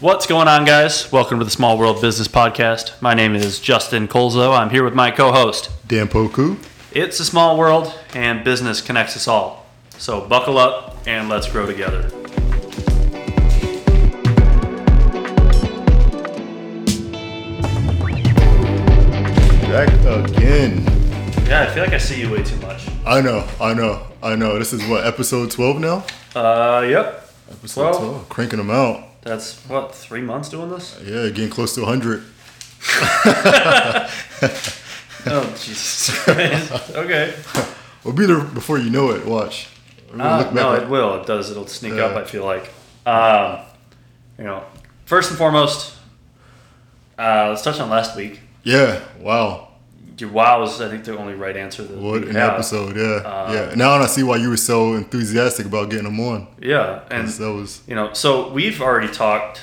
What's going on, guys? Welcome to the Small World Business Podcast. My name is Justin Colzo. I'm here with my co host. Dan Poku. It's a small world, and business connects us all. So buckle up and let's grow together. Back again. Yeah, I feel like I see you way too much. I know, I know, I know. This is what, episode 12 now? Uh, yep. Episode Well- 12. Cranking them out. That's what, three months doing this? Yeah, getting close to 100. Oh, Jesus Christ. okay. We'll be there before you know it. Watch. Uh, no, it will. It does. It'll sneak Yeah. up, I feel like. Um, you know, first and foremost, uh, let's touch on last week. Yeah, wow. Your wow is, I think, the only right answer that What an have. episode, yeah. Uh, yeah. Now I see why you were so enthusiastic about getting them on. Yeah, and that was, you know, so we've already talked,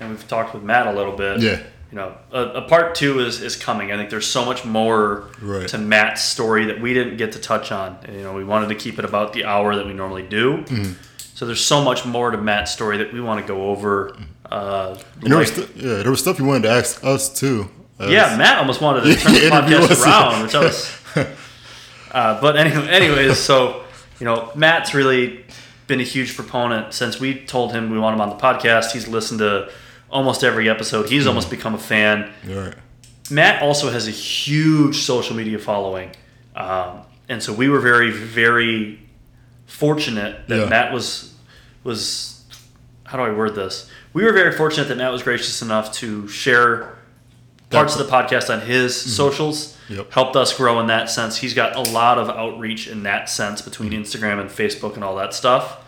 and we've talked with Matt a little bit. yeah, You know, a, a part two is is coming. I think there's so much more Right. to Matt's story that we didn't get to touch on. And, you know, we wanted to keep it about the hour that we normally do. Mm-hmm. So there's so much more to Matt's story that we want to go over. Uh, and there was, like- st- yeah, there was stuff you wanted to ask us too. Uh, yeah, Matt almost wanted to turn the podcast around, which I was. Uh, but anyway, anyways, so you know, Matt's really been a huge proponent since we told him we want him on the podcast. He's listened to almost every episode. He's almost become a fan. Right. Matt also has a huge social media following, um, and so we were very, very fortunate that Yeah. Matt was was how do I word this? We were very fortunate that Matt was gracious enough to share parts of the podcast on his socials. Yep. Helped us grow in that sense. He's got a lot of outreach in that sense between Instagram and Facebook and all that stuff.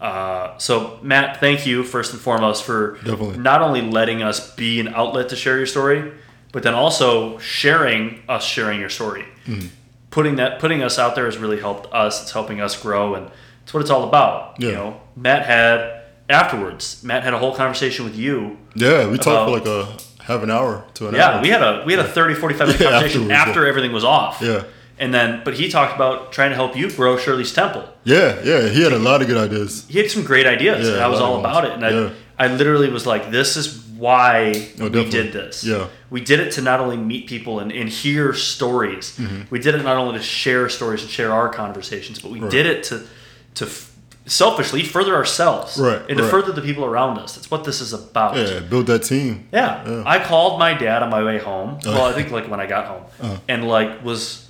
Uh, so Matt, thank you first and foremost for Definitely. not only letting us be an outlet to share your story, but then also sharing us sharing your story. Mm-hmm. Putting that putting us out there has really helped us. It's helping us grow, and it's what it's all about. You know, Matt had afterwards. Matt had a whole conversation with you. Yeah, we talked for like a half an hour to an Yeah, hour. we had a we had a 30 45 minute conversation after everything was off. Yeah. And then but he talked about trying to help you grow Shirley's Temple. Yeah, yeah, he had a lot of good ideas. He had some great ideas Yeah, and I was all about it and I Yeah. I literally was like this is why Oh, we definitely. did this. Yeah. We did it to not only meet people and, and hear stories. Mm-hmm. We did it not only to share stories and share our conversations, but we Right. did it to to selfishly further ourselves Right, and to right. further the people around us. That's what this is about. Yeah, build that team. Yeah. Yeah. I called my dad on my way home. Uh. Well, I think like when I got home, Uh. and like was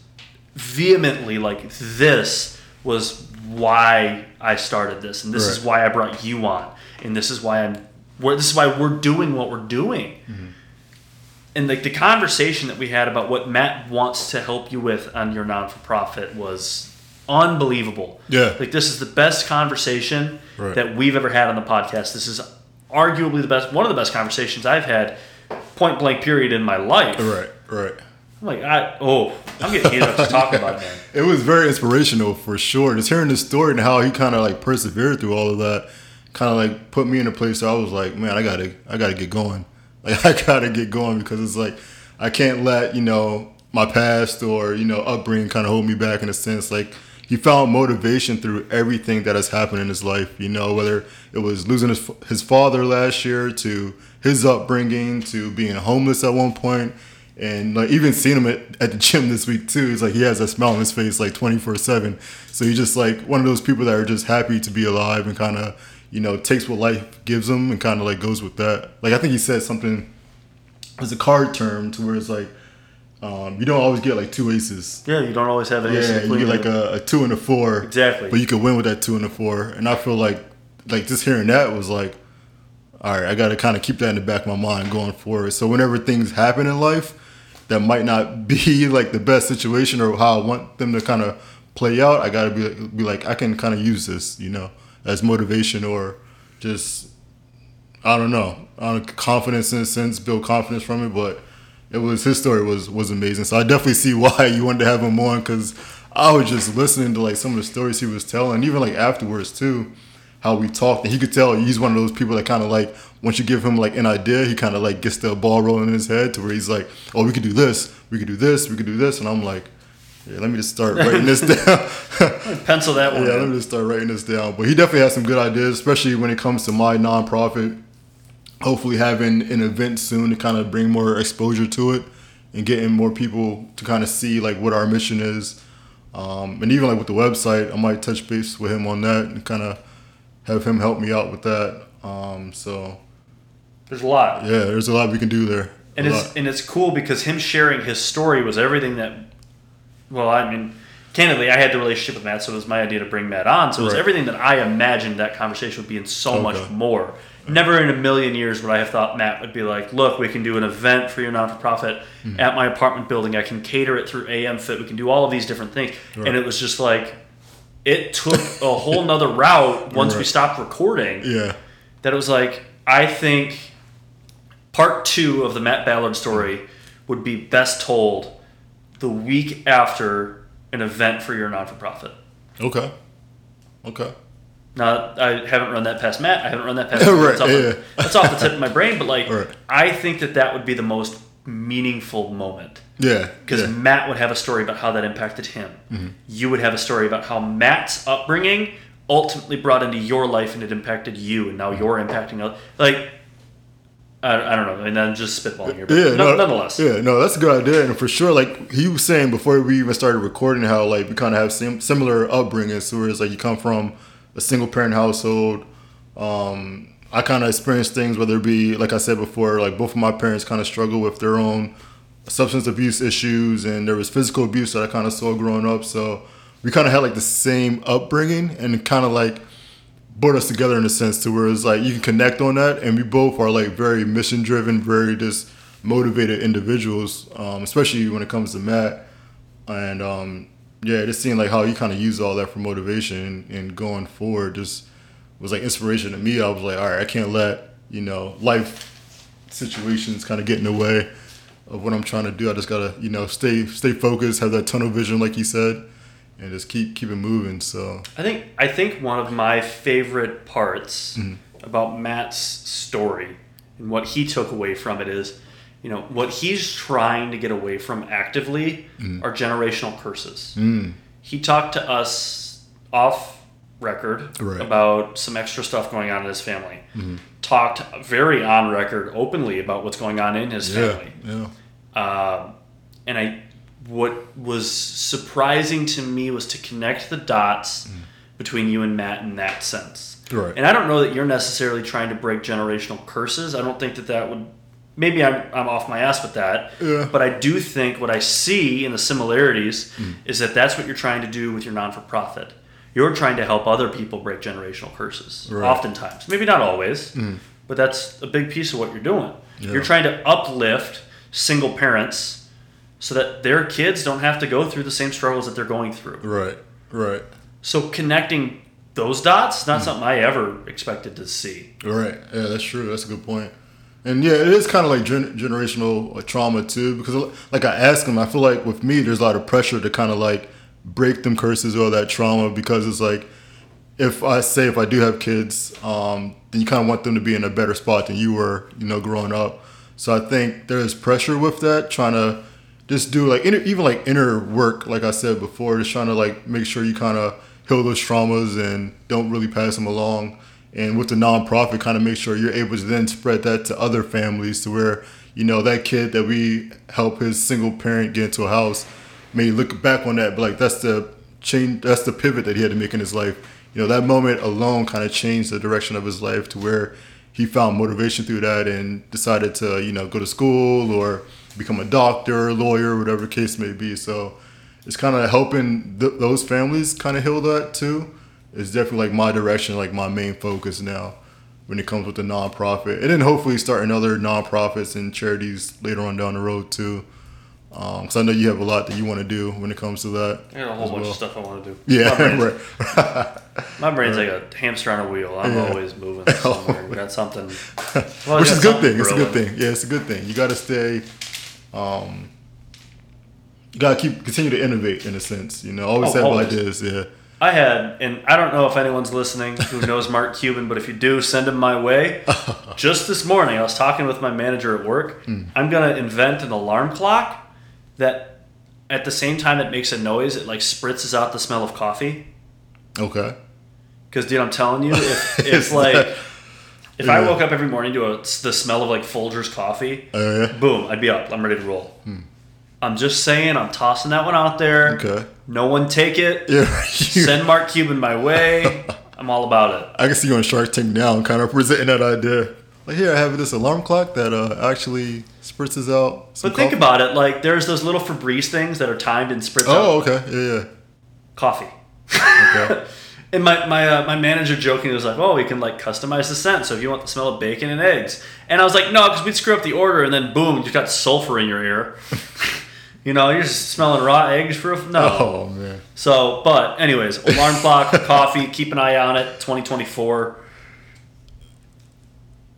vehemently like, this was why I started this, and this is why I brought you on, and this is why I'm. We're, this is why we're doing what we're doing. Mm-hmm. And like the conversation that we had about what Matt wants to help you with on your non for profit was unbelievable. Yeah. Like this is the best conversation Right. that we've ever had on the podcast. This is arguably the best one of the best conversations I've had point blank period in my life. Right, right. I'm like, I oh, I'm getting heated up just talking about it, man. It was very inspirational for sure. Just hearing this story and how he kind of like persevered through all of that, kind of like put me in a place where I was like, man, I gotta, I gotta get going. Like I gotta get going because it's like I can't let you know my past or you know upbringing kind of hold me back in a sense. Like he found motivation through everything that has happened in his life. You know, whether it was losing his his father last year to his upbringing to being homeless at one point and like even seeing him at, at the gym this week too he's like he has that smile on his face like 24 7 so he's just like one of those people that are just happy to be alive and kind of you know takes what life gives him and kind of like goes with that like i think he said something as a card term to where it's like um, you don't always get like two aces Yeah, you don't always have an ace yeah you get like a, a two and a four Exactly. but you can win with that two and a four and i feel like like just hearing that was like all right, I got to kind of keep that in the back of my mind going forward. So whenever things happen in life that might not be like the best situation or how I want them to kind of play out, I got to be be like I can kind of use this, you know, as motivation or just I don't know, I don't, confidence in a sense, build confidence from it. But it was his story was was amazing. So I definitely see why you wanted to have him on because I was just listening to like some of the stories he was telling, even like afterwards too how we talked, and he could tell he's one of those people that kind of like once you give him like an idea, he kind of like gets the ball rolling in his head to where he's like, "Oh, we could do this, we could do this, we could do this," and I'm like, "Yeah, let me just start writing this down." Pencil that one. yeah, let me just start writing this down. But he definitely has some good ideas, especially when it comes to my nonprofit. Hopefully having an event soon to kind of bring more exposure to it and getting more people to kind of see like what our mission is. Um, and even like with the website, I might touch base with him on that and kind of have him help me out with that. Um, so There's a lot. yeah, there's a lot we can do there. and A it's lot. and it's cool because him sharing his story was everything that. Well, I mean, candidly, I had the relationship with Matt, so it was my idea to bring Matt on. So it was Right. everything that I imagined that conversation would be, and so much more. Never in a million years would I have thought Matt would be like, "Look, we can do an event for your non-for-profit Hmm. at my apartment building. I can cater it through AM Fit. We can do all of these different things." Right. And it was just like, it took a whole nother route once we stopped recording yeah, that it was like I think part two of the Matt Ballard story would be best told the week after an event for your non for profit. okay, okay, Now I haven't run that past Matt. I haven't run that past. Right, that's, off yeah. the, that's off the tip of my brain. But like, Right. I think that that would be the most meaningful moment yeah, because yeah. Mm-hmm. Matt would have a story about how that impacted him. You would have a story about how Matt's upbringing ultimately brought into your life and it impacted you, and now you're impacting other. Like, I, I don't know, and then just spitballing here, but Yeah, no- no, nonetheless, Yeah, no, that's a good idea, and for sure, like he was saying before we even started recording, how like we kind of have sim- similar upbringings. Where it's like you come from a single parent household. Um, I kind of experienced things, whether it be like I said before, like both of my parents kind of struggle with their own substance abuse issues, and there was physical abuse that I kind of saw growing up. So we kind of had like the same upbringing, and kind of like brought us together in a sense to where it's like you can connect on that and we both are like very mission driven very just motivated individuals um, especially when it comes to matt and um, yeah just seeing like how you kind of use all that for motivation and going forward just was like inspiration to me. I was like all right i can't let you know life situations kind of get in the way of what i'm trying to do. I just gotta you know stay stay focused have that tunnel vision like you said and just keep keep it moving so. I think I think one of my favorite parts mm-hmm. about Matt's story and what he took away from it is, you know, what he's trying to get away from actively mm. are generational curses. Mm. He talked to us off record Right. about some extra stuff going on in his family. Mm-hmm. Talked very on record openly about what's going on in his yeah family. yeah Um, and I, what was surprising to me was to connect the dots mm. between you and Matt in that sense. Right. And I don't know that you're necessarily trying to break generational curses. I don't think that that would. Maybe I'm, I'm off my ass with that. Yeah. But I do think what I see in the similarities mm. is that that's what you're trying to do with your non for profit. You're trying to help other people break generational curses. Right. Oftentimes. Maybe not always, mm. but that's a big piece of what you're doing. Yeah. You're trying to uplift single parents so that their kids don't have to go through the same struggles that they're going through. Right, right, So connecting those dots, not mm. something I ever expected to see. right. Yeah, that's true. That's a good point. And yeah, it is kind of like gen- generational uh, trauma too, because like I ask them, I feel like with me, there's a lot of pressure to kind of like break them curses or that trauma because it's like if I say if I do have kids, um, then you kind of want them to be in a better spot than you were, you know, growing up. So I think there's pressure with that, trying to just do like inner, even like inner work, like I said before, just trying to like make sure you kind of heal those traumas and don't really pass them along. And with the nonprofit, kind of make sure you're able to then spread that to other families to where you know that kid that we help his single parent get into a house may look back on that, but like that's the change, that's the pivot that he had to make in his life. You know, that moment alone kind of changed the direction of his life to where he found motivation through that and decided to, you know, go to school or become a doctor, lawyer, whatever case may be. So it's kind of helping th- those families kind of heal that too. It's definitely like my direction, like my main focus now when it comes with the nonprofit. And then hopefully starting other nonprofits and charities later on down the road too. Because I know you have a lot that you want to do when it comes to that. Got a whole bunch well. of stuff I want to do. Yeah, my brain's, right. my brain's like a hamster on a wheel. I'm Yeah. always moving somewhere. We got something. well, Which is a good thing. It's a good thing. Yeah, it's a good thing. You got to stay. Um, you got to keep continue to innovate in a sense. You know, always Oh, have always. ideas. Yeah. I had, and I don't know if anyone's listening who knows Mark Cuban, but if you do, send him my way. Just this morning, I was talking with my manager at work. Hmm. I'm gonna invent an alarm clock that, at the same time it makes a noise, it like spritzes out the smell of coffee. Okay. Because, dude, I'm telling you, if, if like, that- If I woke up every morning to a, the smell of like Folgers coffee, Oh yeah. boom, I'd be up. I'm ready to roll. I'm just saying, I'm tossing that one out there. Okay. No one take it. Yeah. Send Mark Cuban my way. I'm all about it. I can see you on Shark Tank now, kind of presenting that idea. Like here, I have this alarm clock that uh, actually spritzes out. Some But think coffee. about it. Like, there's those little Febreze things that are timed and spritz out. Oh, out okay. Yeah, coffee. Okay. And my my uh, my manager jokingly was like, "Oh, we can like customize the scent. So if you want the smell of bacon and eggs," and I was like, "No, because we'd screw up the order, and then boom, you've got sulfur in your ear. You know, you're just smelling raw eggs for a no." oh man. So, but anyways, alarm clock, coffee. Keep an eye on it. 2024.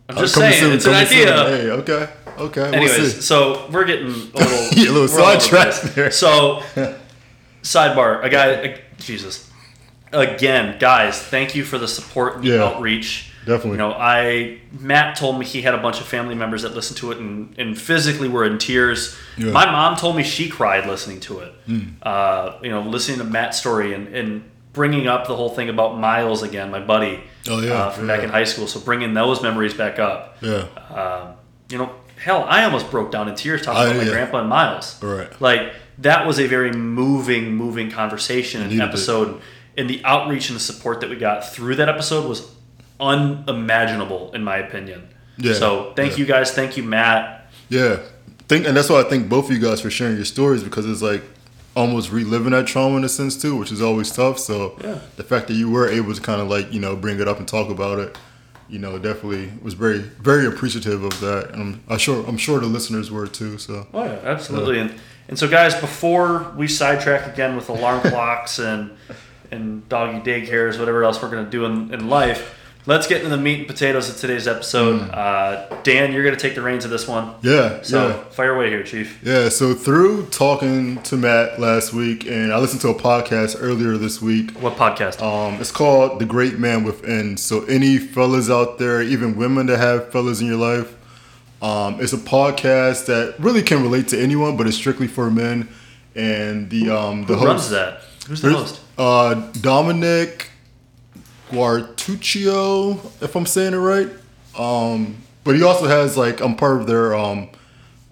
I'm just Uh, saying, soon, it's an soon. idea. Hey, okay. Okay. we'll Anyways, see. so we're getting a little, Yeah, a little we're all over the sidetracked there. So, sidebar, a guy, a, Jesus, again, guys, thank you for the support and the Yeah, outreach. Definitely. You know, I Matt told me he had a bunch of family members that listened to it and, and physically were in tears. Yeah. My mom told me she cried listening to it. Uh, you know, listening to Matt's story and, and bringing up the whole thing about Miles again, my buddy. Oh, yeah, uh, from back in high school. So bringing those memories back up. Yeah. Um, you know, hell, I almost broke down in tears talking I- about my yeah. grandpa and Miles. Right. Like that was a very moving, moving conversation and Needed it. episode. And the outreach and the support that we got through that episode was unimaginable, in my opinion. Yeah, So thank yeah. you guys. Thank you, Matt. Yeah. Think, and that's why I thank both of you guys for sharing your stories because it's like almost reliving that trauma in a sense too, which is always tough. So Yeah. the fact that you were able to kind of like you know bring it up and talk about it, you know, definitely was very very appreciative of that, and I'm, I'm sure I'm sure the listeners were too. So Oh yeah, absolutely. And and so guys, before we sidetrack again with alarm clocks and and doggy daycares, whatever else we're gonna do in, in life, let's get into the meat and potatoes of today's episode. Uh, Dan, you're gonna take the reins of this one. yeah, So yeah. fire away here, Chief. Yeah, so through talking to Matt last week, and I listened to a podcast earlier this week. What podcast? Um, it's called The Great Man Within. So any fellas out there, even women that have fellas in your life, um, it's a podcast that really can relate to anyone, but it's strictly for men. And the um, the Who runs host, that? Who's the host? uh, Dominic Quartuccio, if I'm saying it right. Um, but he also has like I'm part of their um,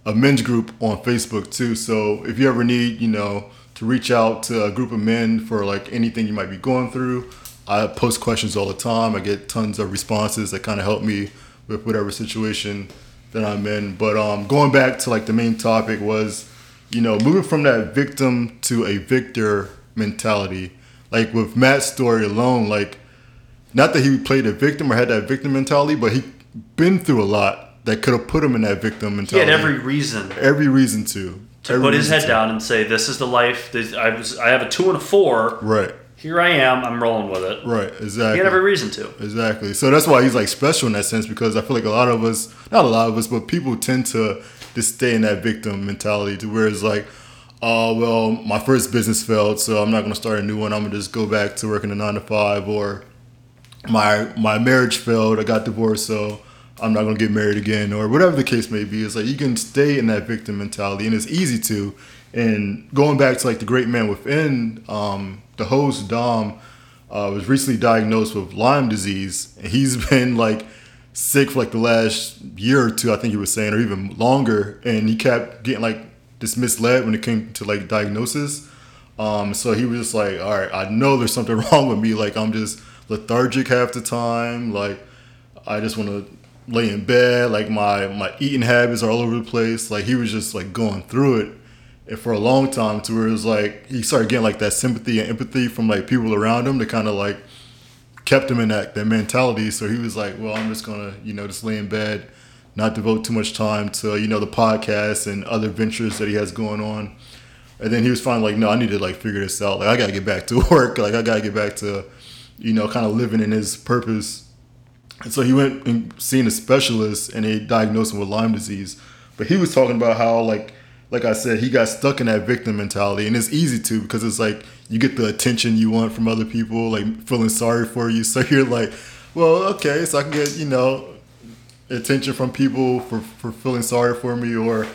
a men's group on Facebook too. So if you ever need, you know, to reach out to a group of men for like anything you might be going through, I post questions all the time. I get tons of responses that kind of help me with whatever situation that I'm in. But um, going back to like the main topic was, you know, moving from that victim to a victor mentality. Like with Matt's story alone, like not that he played a victim or had that victim mentality, but he been through a lot that could have put him in that victim He mentality. had every reason every reason to to Every put his head to. down and say, "This is the life. This, I was. I have a two and a four. Right, Here I am. I'm rolling with it." right, Exactly. He had every reason to. Exactly. So that's why he's like special in that sense because I feel like a lot of us, not a lot of us, but people tend to just stay in that victim mentality to where it's like, oh, well, my first business failed, so I'm not going to start a new one. I'm going to just go back to working a nine to five or my my marriage failed. I got divorced, so I'm not to get married again or whatever the case may be. It's like you can stay in that victim mentality and it's easy to. And going back to like the great man within, um, the host Dom, uh, was recently diagnosed with Lyme disease, and he's been like sick for like the last year or two, I think he was saying, or even longer. And he kept getting like this misled when it came to like diagnosis. Um, so he was just like, all right, I know there's something wrong with me. Like I'm just lethargic half the time. Like I just want to lay in bed. Like my my eating habits are all over the place. Like he was just like going through it and for a long time to where it was like he started getting like that sympathy and empathy from like people around him to kind of like kept him in that, that mentality. So he was like, well, I'm just gonna you know just lay in bed, not devote too much time to you know the podcast and other ventures that he has going on. And then he was finally like, no, I need to like figure this out. Like I gotta get back to work. Like I gotta get back to you know kind of living in his purpose. And so he went and seen a specialist and they diagnosed him with Lyme disease. But he was talking about how like like I said, he got stuck in that victim mentality, and it's easy to because it's like you get the attention you want from other people, like feeling sorry for you. So you're like, well, okay, so I can get you know attention from people for for feeling sorry for me, or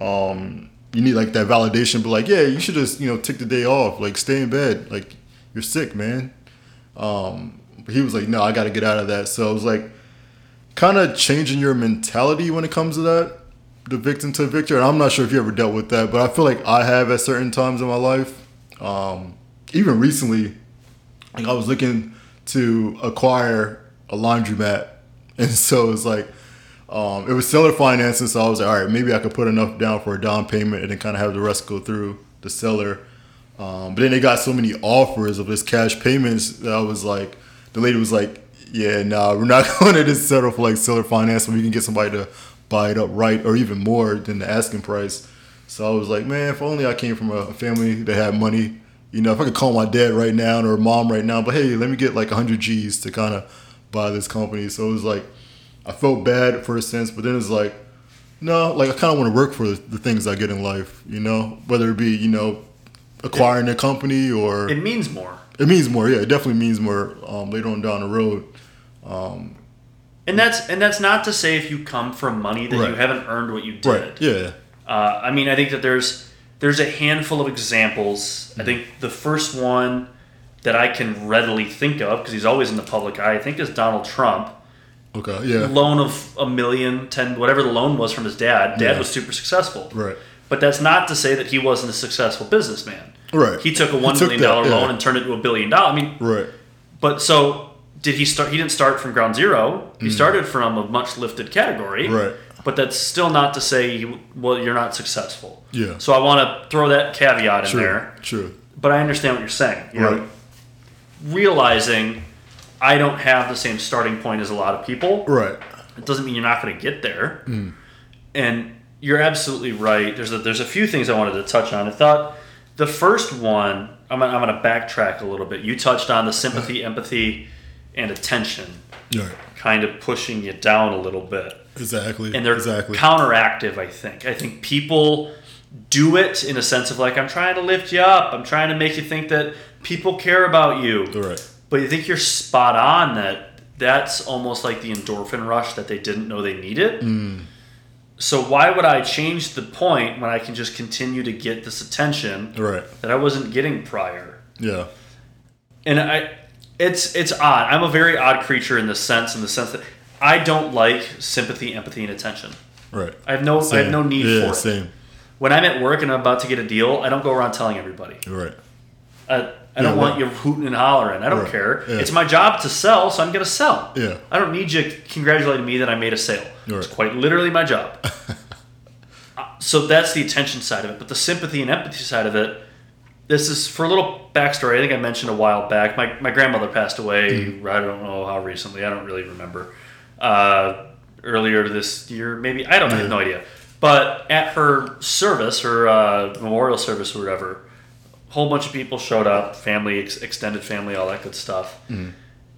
um, you need like that validation. But like, yeah, you should just you know take the day off, like stay in bed, like you're sick, man. Um, he was like, no, I got to get out of that. So I was like kind of changing your mentality when it comes to that, the victim to victor. And I'm not sure if you ever dealt with that, but I feel like I have at certain times in my life. Um, even recently, like I was looking to acquire a laundromat, and so it's like. Um, it was seller financing, so I was like, all right, maybe I could put enough down for a down payment and then kind of have the rest go through the seller. Um, but then they got so many offers of this cash payments that I was like, the lady was like, yeah, nah, we're not going to just settle for like seller finance when we can get somebody to buy it up right or even more than the asking price. So I was like, man, if only I came from a family that had money. You know, if I could call my dad right now or mom right now, but hey, let me get like 100 G's to kind of buy this company. So it was like, I felt bad for a sense, but then it's like, no, like I kind of want to work for the things I get in life, you know, whether it be, you know, acquiring a company or It means more. it means more. Yeah, it definitely means more um, later on down the road. And that's and that's not to say if you come from money that you haven't earned what you did. Right. Yeah. Uh, I mean, I think that there's there's a handful of examples. I think the first one that I can readily think of because he's always in the public eye, I think, is Donald Trump. Okay. Yeah. Loan of a million, ten, whatever the loan was from his dad. Dad Yeah. was super successful. Right. But that's not to say that he wasn't a successful businessman. Right. He took a He one took million that, dollar yeah. loan and turned it into a billion dollar. I mean, Right. but so did he start? He didn't start from ground zero. He started from a much lifted category. Mm. Right. But that's still not to say you, well you're not successful. Yeah. So I want to throw that caveat in True. there. True. But I understand what you're saying. You know, Right. realizing I don't have the same starting point as a lot of people. Right. It doesn't mean you're not going to get there. Mm. And you're absolutely right. There's a, there's a few things I wanted to touch on. I thought the first one, I'm gonna, I'm going to backtrack a little bit. You touched on the sympathy, empathy, and attention Right. kind of pushing you down a little bit. Exactly. And they're exactly. counteractive, I think. I think people do it in a sense of like, I'm trying to lift you up. I'm trying to make you think that people care about you. right. But you think you're spot on that that's almost like the endorphin rush that they didn't know they needed. Mm. So why would I change the point when I can just continue to get this attention Right. that I wasn't getting prior? Yeah. And I it's it's odd. I'm a very odd creature in the sense in the sense that I don't like sympathy, empathy, and attention. Right. I have no I have no need yeah, for it. Same. When I'm at work and I'm about to get a deal, I don't go around telling everybody. Right. Uh, I, I don't Yeah, want you hooting and hollering. I don't Right, care. yeah. It's my job to sell, so I'm going to sell. Yeah. I don't need you congratulating me that I made a sale. Right. It's quite literally my job. Uh, so that's the attention side of it. But the sympathy and empathy side of it, this is for a little backstory. I think I mentioned a while back. My, my grandmother passed away. Mm-hmm. I don't know how recently. I don't really remember. Uh, earlier this year, maybe. I don't I have no idea. But at her service, her uh, memorial service or whatever, whole bunch of people showed up family, ex- extended family, all that good stuff. Mm-hmm.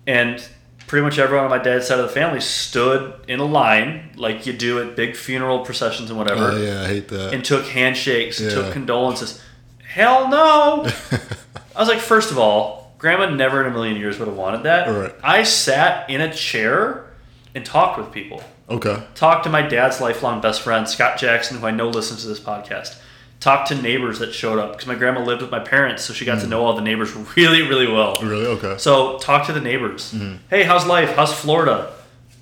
And pretty much everyone on my dad's side of the family stood in a line like you do at big funeral processions and whatever Oh yeah, I hate that. and took handshakes and Yeah. took condolences. Hell no! I was like, first of all, Grandma never in a million years would have wanted that. Right. I sat in a chair and talked with people. okay. Talked to my dad's lifelong best friend, Scott Jackson, who I know listens to this podcast. Talked to neighbors that showed up because my grandma lived with my parents, so she got Mm. to know all the neighbors really, really well. Really? Okay. So talk to the neighbors. Mm-hmm. Hey, how's life? How's Florida?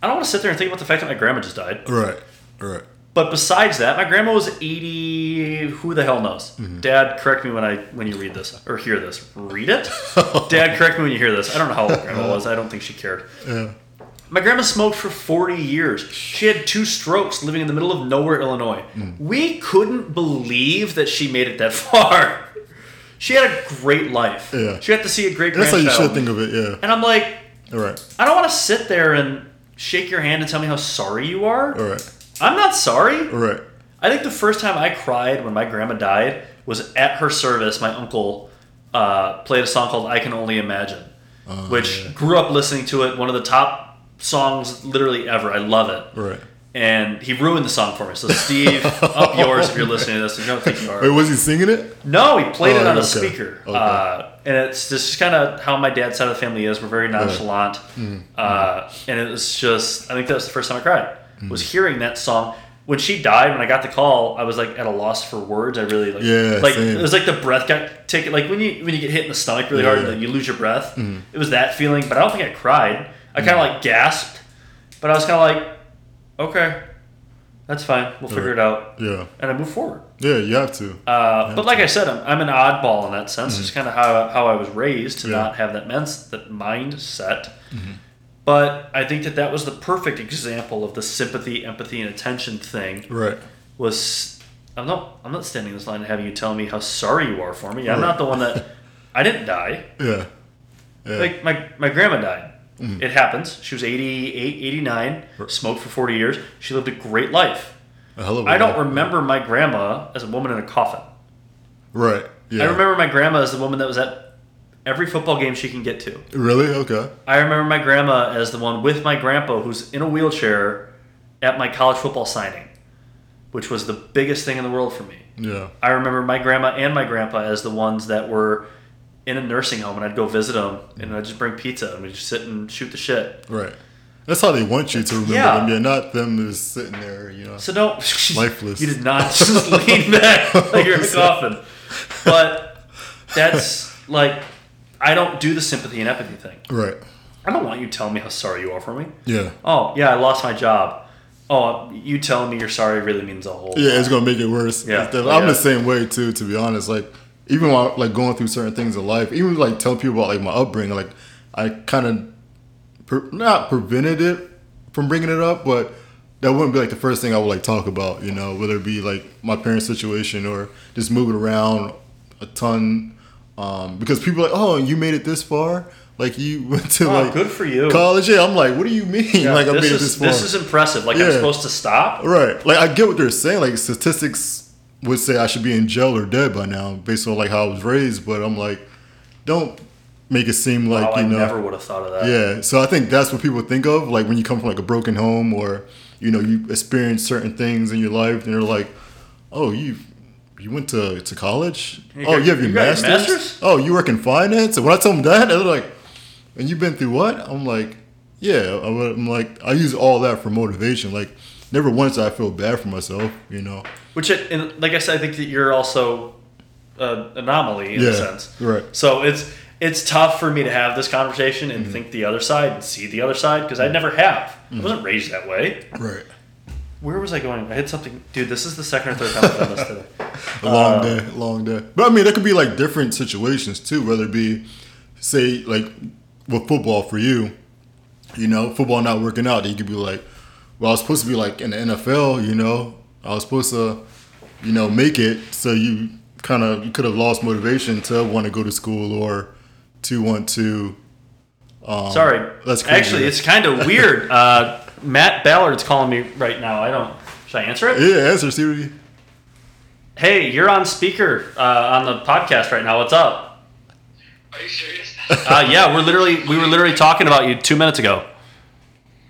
I don't want to sit there and think about the fact that my grandma just died. Right. Right. But besides that, my grandma was 80. Who the hell knows? Mm-hmm. Dad, correct me when I when you read this or hear this. Read it. Dad, correct me when you hear this. I don't know how old grandma was. I don't think she cared. Yeah. My grandma smoked for 40 years. She had two strokes living in the middle of nowhere, Illinois. Mm. We couldn't believe that she made it that far. She had a great life. Yeah. She got to see a great That's how you should think of it. Yeah. And I'm like, All right. I don't want to sit there and shake your hand and tell me how sorry you are. All right. I'm not sorry. All right. I think the first time I cried when my grandma died was at her service. My uncle uh, played a song called "I Can Only Imagine," Oh, which grew up listening to it. One of the top songs literally ever. I love it. Right. And he ruined the song for me. So Steve, up yours if you're listening to this. Don't think you Wait, are. was he singing it? No, he played it Oh, on a speaker. Okay. Uh, and it's just kind of how my dad's side of the family is. We're very nonchalant. Mm-hmm. Uh, and it was just, I think that was the first time I cried, was Mm-hmm. hearing that song. When she died, when I got the call, I was like at a loss for words. I really like, Yeah, like same. it was like the breath got taken. Like when you when you get hit in the stomach really Yeah, hard, and you lose your breath. Mm-hmm. It was that feeling, but I don't think I cried. I kind of like gasped, But I was kind of like, okay, that's fine. We'll figure it out, Yeah. and I move forward. Yeah, you have to. Uh, but like I said, I'm, I'm an oddball in that sense. It's kind of how, how I was raised to Mm-hmm. Yeah. not have that mens- that mindset. Mm-hmm. But I think that that was the perfect example of the sympathy, empathy, and attention thing. Right. Was I'm not I'm not standing in this line and having you tell me how sorry you are for me. I'm Right. not the one that I didn't die. Yeah. Yeah. Like my my grandma died. Mm-hmm. It happens. She was 88, 89, smoked for 40 years. She lived a great life. a hell of a I don't life. remember my grandma as a woman in a coffin. Right. Yeah. I remember my grandma as the woman that was at every football game she can get to. Really? Okay. I remember my grandma as the one with my grandpa who's in a wheelchair at my college football signing, which was the biggest thing in the world for me. Yeah. I remember my grandma and my grandpa as the ones that were in a nursing home, and I'd go visit them, and mm. I'd just bring pizza, and we'd just sit and shoot the shit. Right. That's how they want you to remember Yeah. them. Yeah, not them just sitting there, you know. So don't Lifeless. You did not just lean back like you're in a coffin. But that's like I don't do the sympathy and empathy thing. Right. I don't want you telling me how sorry you are for me. Yeah. Oh yeah, I lost my job. Oh, you telling me you're sorry really means a whole. Yeah, it's gonna make it worse. Yeah. Def- Yeah. I'm the same way too. To be honest, like even while like going through certain things in life, even like telling people about like my upbringing, like I kind of per- not prevented it from bringing it up, but that wouldn't be like the first thing I would like talk about. You know, whether it be like my parents' situation or just moving around a ton, um, because people are like, oh, you made it this far. Like you went to Oh, like good for you. college. Yeah, I'm like, what do you mean? Yeah, like I made it is this far. this is impressive. Like I'm supposed to stop. Right. Like I get what they're saying. Like statistics would say I should be in jail or dead by now, based on like how I was raised. But I'm like, don't make it seem like I you know. I never would have thought of that. Yeah. So I think that's what people think of, like when you come from like a broken home or you know you experience certain things in your life, and they're like, oh, you. You went to, to college? You oh, got- you have your you got your master's? master's? Oh, you work in finance? And when I tell them that, they're like, and you've been through what? I'm like, yeah. I'm like, I use all that for motivation. Like, never once I feel bad for myself, you know? Which, it, and like I said, I think that you're also an anomaly in Yeah, a sense. right. So it's it's tough for me to have this conversation Mm-hmm. and think the other side and see the other side because I never have. Mm-hmm. I wasn't raised that way. Right. Where was I going? I had something, dude. This is the second or third time I've done this today. A long Uh, day, long day. But I mean, there could be like different situations too, whether it be, say, like with football for you, you know, football not working out, then you could be like, well, I was supposed to be like in the NFL, you know, I was supposed to, you know, make it. So you kind of, you could have lost motivation to want to go to school or to want to. Um, Sorry. That's crazy. Actually, it's kind of weird. Uh, Matt Ballard's calling me right now. I don't. Should I answer it? Yeah, answer. See what you. Hey, you're on speaker uh, on the podcast right now. What's up? Are you serious? Uh, yeah, we're literally we were literally talking about you two minutes ago.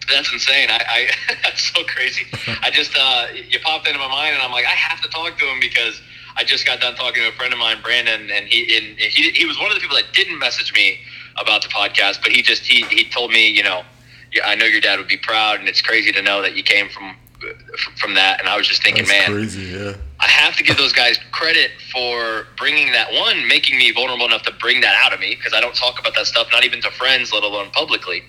That's insane. I, I that's so crazy. I just uh, you popped into my mind, and I'm like, I have to talk to him because I just got done talking to a friend of mine, Brandon, and he and he he was one of the people that didn't message me about the podcast, but he just he he told me, you know, I know your dad would be proud, and it's crazy to know that you came from from that. And I was just thinking, That's man, crazy. Yeah. I have to give those guys credit for bringing that one, making me vulnerable enough to bring that out of me because I don't talk about that stuff, not even to friends, let alone publicly.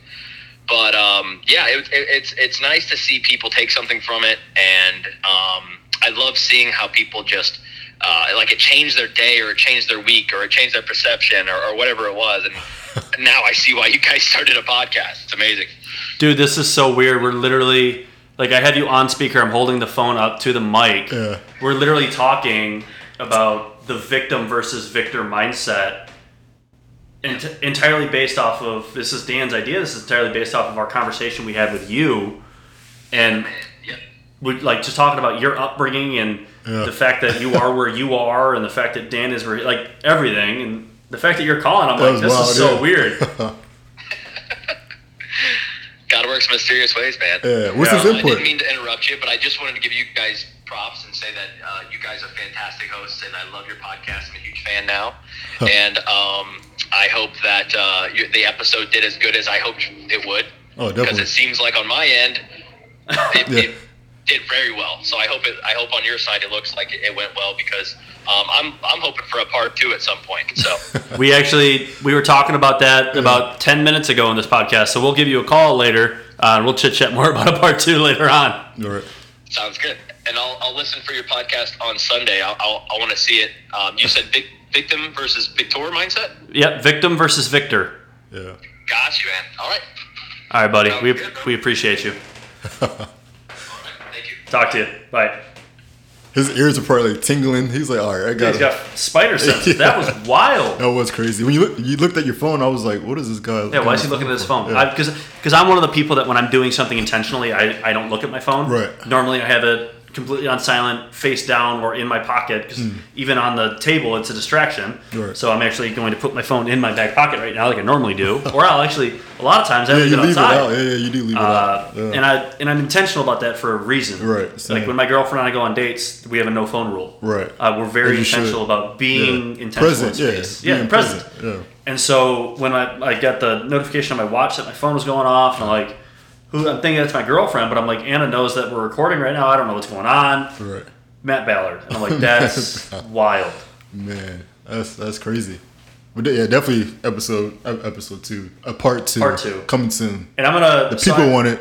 But um, yeah, it, it, it's it's nice to see people take something from it, and um, I love seeing how people just uh, like it changed their day, or it changed their week, or it changed their perception, or, or whatever it was. And now I see why you guys started a podcast. It's amazing. Dude, this is so weird. We're literally like I have you on speaker. I'm holding the phone up to the mic. Yeah. We're literally talking about the victim versus victor mindset. Ent- entirely based off of this is Dan's idea. This is entirely based off of our conversation we had with you, and Yeah. we like just talking about your upbringing and Yeah. the fact that you are where you are, and the fact that Dan is where like everything, and the fact that you're calling. I'm That like, this wild, is so yeah. weird. God works mysterious ways, man. Yeah. What's Yeah. his I didn't mean to interrupt you, but I just wanted to give you guys props and say that uh, you guys are fantastic hosts, and I love your podcast. I'm a huge fan now, and um, I hope that uh, you, the episode did as good as I hoped it would. Oh, Because it seems like on my end, it, Yeah. it did very well. So I hope it. I hope on your side it looks like it, it went well because um, I'm I'm hoping for a part two at some point. So We actually we were talking about that about ten minutes ago in this podcast, so we'll give you a call later Uh, we'll chit chat more about a part two later on. All right. Sounds good. And I'll, I'll listen for your podcast on Sunday. I'll, I'll, I want to see it. Um, you said vic, victim versus victor mindset? Yep, victim versus victor. Yeah. Got you, man. All right. All right, buddy. Sounds We, good, we appreciate you. All right. Thank you. Talk to you. Bye. His ears are probably like tingling. He's like, all right, I got He's it. got spider senses. That was wild. That was crazy. When you look, you looked at your phone, I was like, what is this guy? Yeah, why is he looking at his phone? Yeah. Because because I'm one of the people that when I'm doing something intentionally, I, I don't look at my phone. Right. Normally, I have it completely on silent, face down, or in my pocket. Because even on the table, it's a distraction. Right. So I'm actually going to put my phone in my back pocket right now, like I normally do. or I'll actually a lot of times I yeah, leave it leave it outside. out. Yeah, yeah, you do leave it Uh, out. Yeah. and I and I'm intentional about that for a reason. Right, same. Like when my girlfriend and I go on dates, we have a no phone rule. Right. Uh, we're very you should. intentional about being Yeah. intentional Present, in yeah, space. Yeah, being present. present, yeah. And so when I, I got the notification on my watch that my phone was going off, and I'm like, who I'm thinking that's my girlfriend, but I'm like, Anna knows that we're recording right now. I don't know what's going on. right. Matt Ballard. And I'm like, that's wild. Man, that's that's crazy. But yeah, definitely episode episode two, a part two, Part two. coming soon. And I'm gonna The so people I- want it.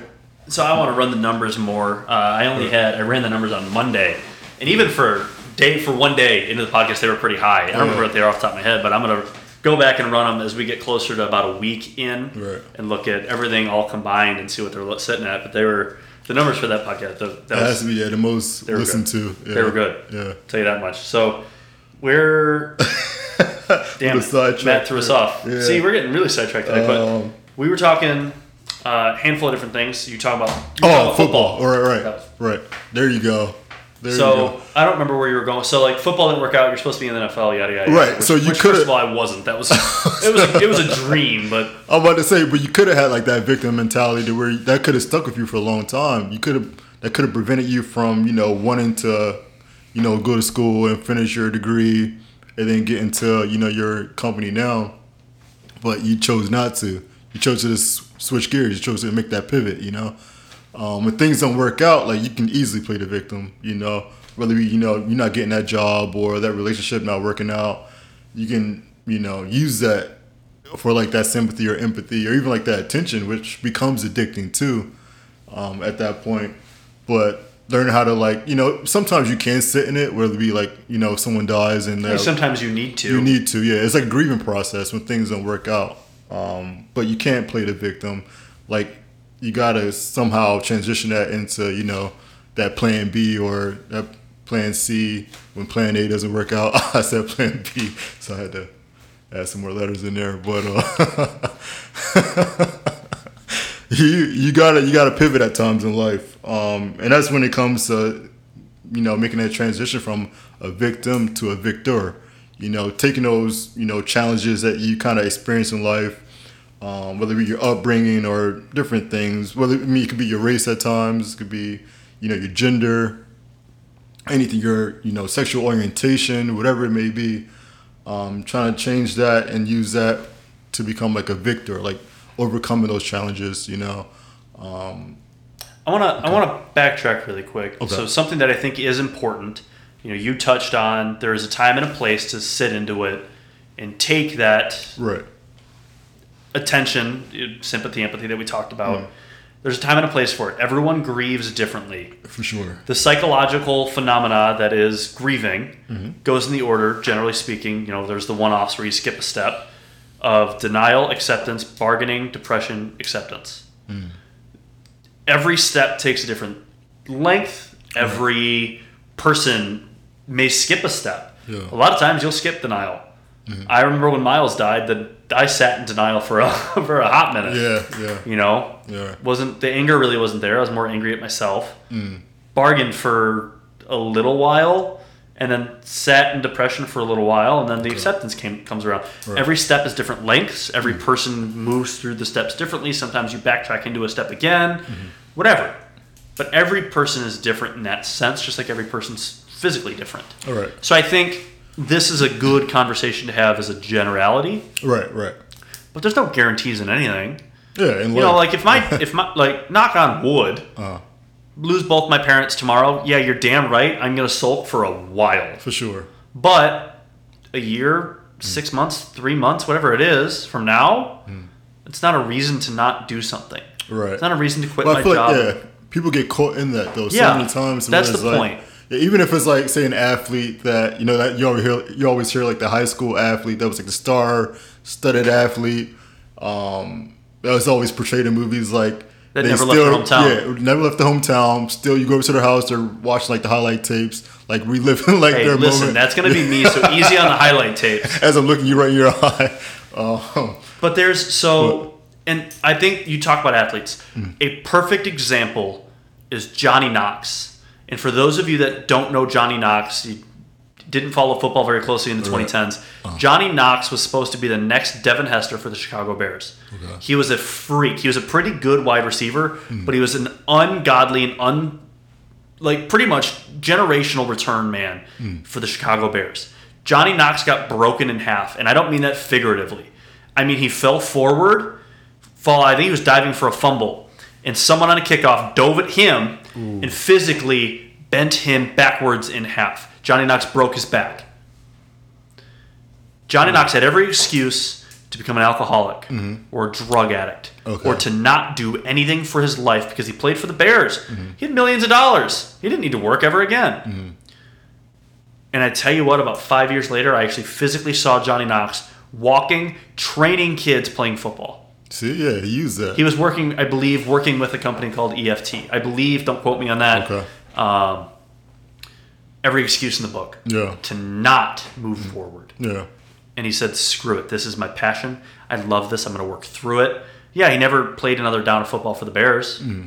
So I want to run the numbers more. Uh, I only had I ran the numbers on Monday, and even for day for one day into the podcast, they were pretty high. I don't remember what they were off the top of my head, but I'm gonna go back and run them as we get closer to about a week in, Right. and look at everything all combined and see what they're sitting at. But they were the numbers for that podcast. The, that That has was, to be yeah, the most listened to. Yeah. They were good. Yeah. tell you that much. So we're damn it. Matt threw us off. Yeah. See, we're getting really sidetracked today, but Um, we were talking uh, a handful of different things. You talk about you talk Oh, about football. All right, right, right. There you go. There So. I don't remember where you were going. So like football didn't work out. You're supposed to be in the NFL. Yada yada. Right, which- so you coulda- First of all, I wasn't. That was it was it was a dream, but I'm about to say, but you could have had like that victim mentality to where that could have stuck with you for a long time. You could have that could have prevented you from you know wanting to, you know, go to school and finish your degree and then get into you know your company now. But you chose not to. You chose to just switch gears. You chose to make that pivot. You know, um, when things don't work out, like you can easily play the victim. You know, whether you know you're not getting that job or that relationship not working out, you can you know use that for like that sympathy or empathy or even like that attention, which becomes addicting too um, at that point. But learn how to like you know sometimes you can sit in it, whether it be like you know someone dies and sometimes you need to. you need to, yeah. It's like a grieving process when things don't work out. Um, but you can't play the victim. Like you gotta somehow transition that into, you know, that plan B or that plan C when plan A doesn't work out. I said plan B, so I had to add some more letters in there. But uh, you you gotta you gotta pivot at times in life. Um, and that's when it comes to you know, making that transition from a victim to a victor. You know, taking those, you know, challenges that you kind of experience in life, um, whether it be your upbringing or different things. Whether I mean, it could be your race at times, it could be, you know, your gender, anything, your, you know, sexual orientation, whatever it may be. Um, trying to change that and use that to become like a victor, like overcoming those challenges. You know, I want to I want to backtrack really quick. Okay. So something that I think is important, you know, you touched on there is a time and a place to sit into it and take that right? Attention, sympathy, empathy that we talked about. Mm. There's a time and a place for it. Everyone grieves differently. For sure. The psychological phenomena that is grieving Mm-hmm. goes in the order, generally speaking. You know, there's the one-offs where you skip a step of denial, acceptance, bargaining, depression, acceptance. Mm. Every step takes a different length. Every person may skip a step. Yeah. Mm-hmm. A lot of times you'll skip denial. I remember when Miles died that I sat in denial for a for a hot minute. Yeah, yeah, You know, yeah. wasn't the anger really wasn't there. I was more angry at myself. Mm. Bargained for a little while, and then sat in depression for a little while, and then the acceptance came comes around. Right. Every step is different lengths. Every person moves through the steps differently. Sometimes you backtrack into a step again, Mm-hmm. whatever. But every person is different in that sense, just like every person's physically different. All right. So I think this is a good conversation to have as a generality, Right, right. but there's no guarantees in anything. Yeah, and You know, like if my if my like knock on wood, uh, lose both my parents tomorrow. Yeah, you're damn right. I'm gonna sulk for a while, for sure. but a year, six months, three months, whatever it is from now, Hmm. it's not a reason to not do something. Right. It's not a reason to quit Well, my job. like yeah, people get caught in that though Yeah, so many times. that's the like- point. Even if it's like say an athlete that you know that you always hear you always hear like the high school athlete that was like the star studded athlete um, that was always portrayed in movies like That they never left their hometown. Yeah, never left the hometown. Still, you go over to their house, they're watching like the highlight tapes, like reliving like Hey, their listen, moment. that's going to be me. So easy on the highlight tapes. As I'm looking you right in your eye. Um, But there's so, and I think you talk about athletes. A perfect example is Johnny Knox. And for those of you that don't know Johnny Knox, you didn't follow football very closely in the Right. 2010s. Uh-huh. Johnny Knox was supposed to be the next Devin Hester for the Chicago Bears. Okay. He was a freak. He was a pretty good wide receiver, hmm. but he was an ungodly and un like pretty much generational return man hmm. for the Chicago Bears. Johnny Knox got broken in half, and I don't mean that figuratively. I mean he fell forward, fall. I think he was diving for a fumble, and someone on a kickoff dove at him and physically bent him backwards in half. Johnny Knox broke his back. Johnny mm. Knox had every excuse to become an alcoholic mm-hmm. or a drug addict Okay. or to not do anything for his life because he played for the Bears. Mm-hmm. He had millions of dollars. He didn't need to work ever again. Mm-hmm. And I tell you what, about five years later, I actually physically saw Johnny Knox walking, training kids playing football. See, yeah, he used that. He was working, I believe, working with a company called EFT. I believe, don't quote me on that. Okay. Um, every excuse in the book yeah, to not move forward. yeah, And he said, screw it. This is my passion. I love this. I'm going to work through it. Yeah, he never played another down of football for the Bears, Mm-hmm.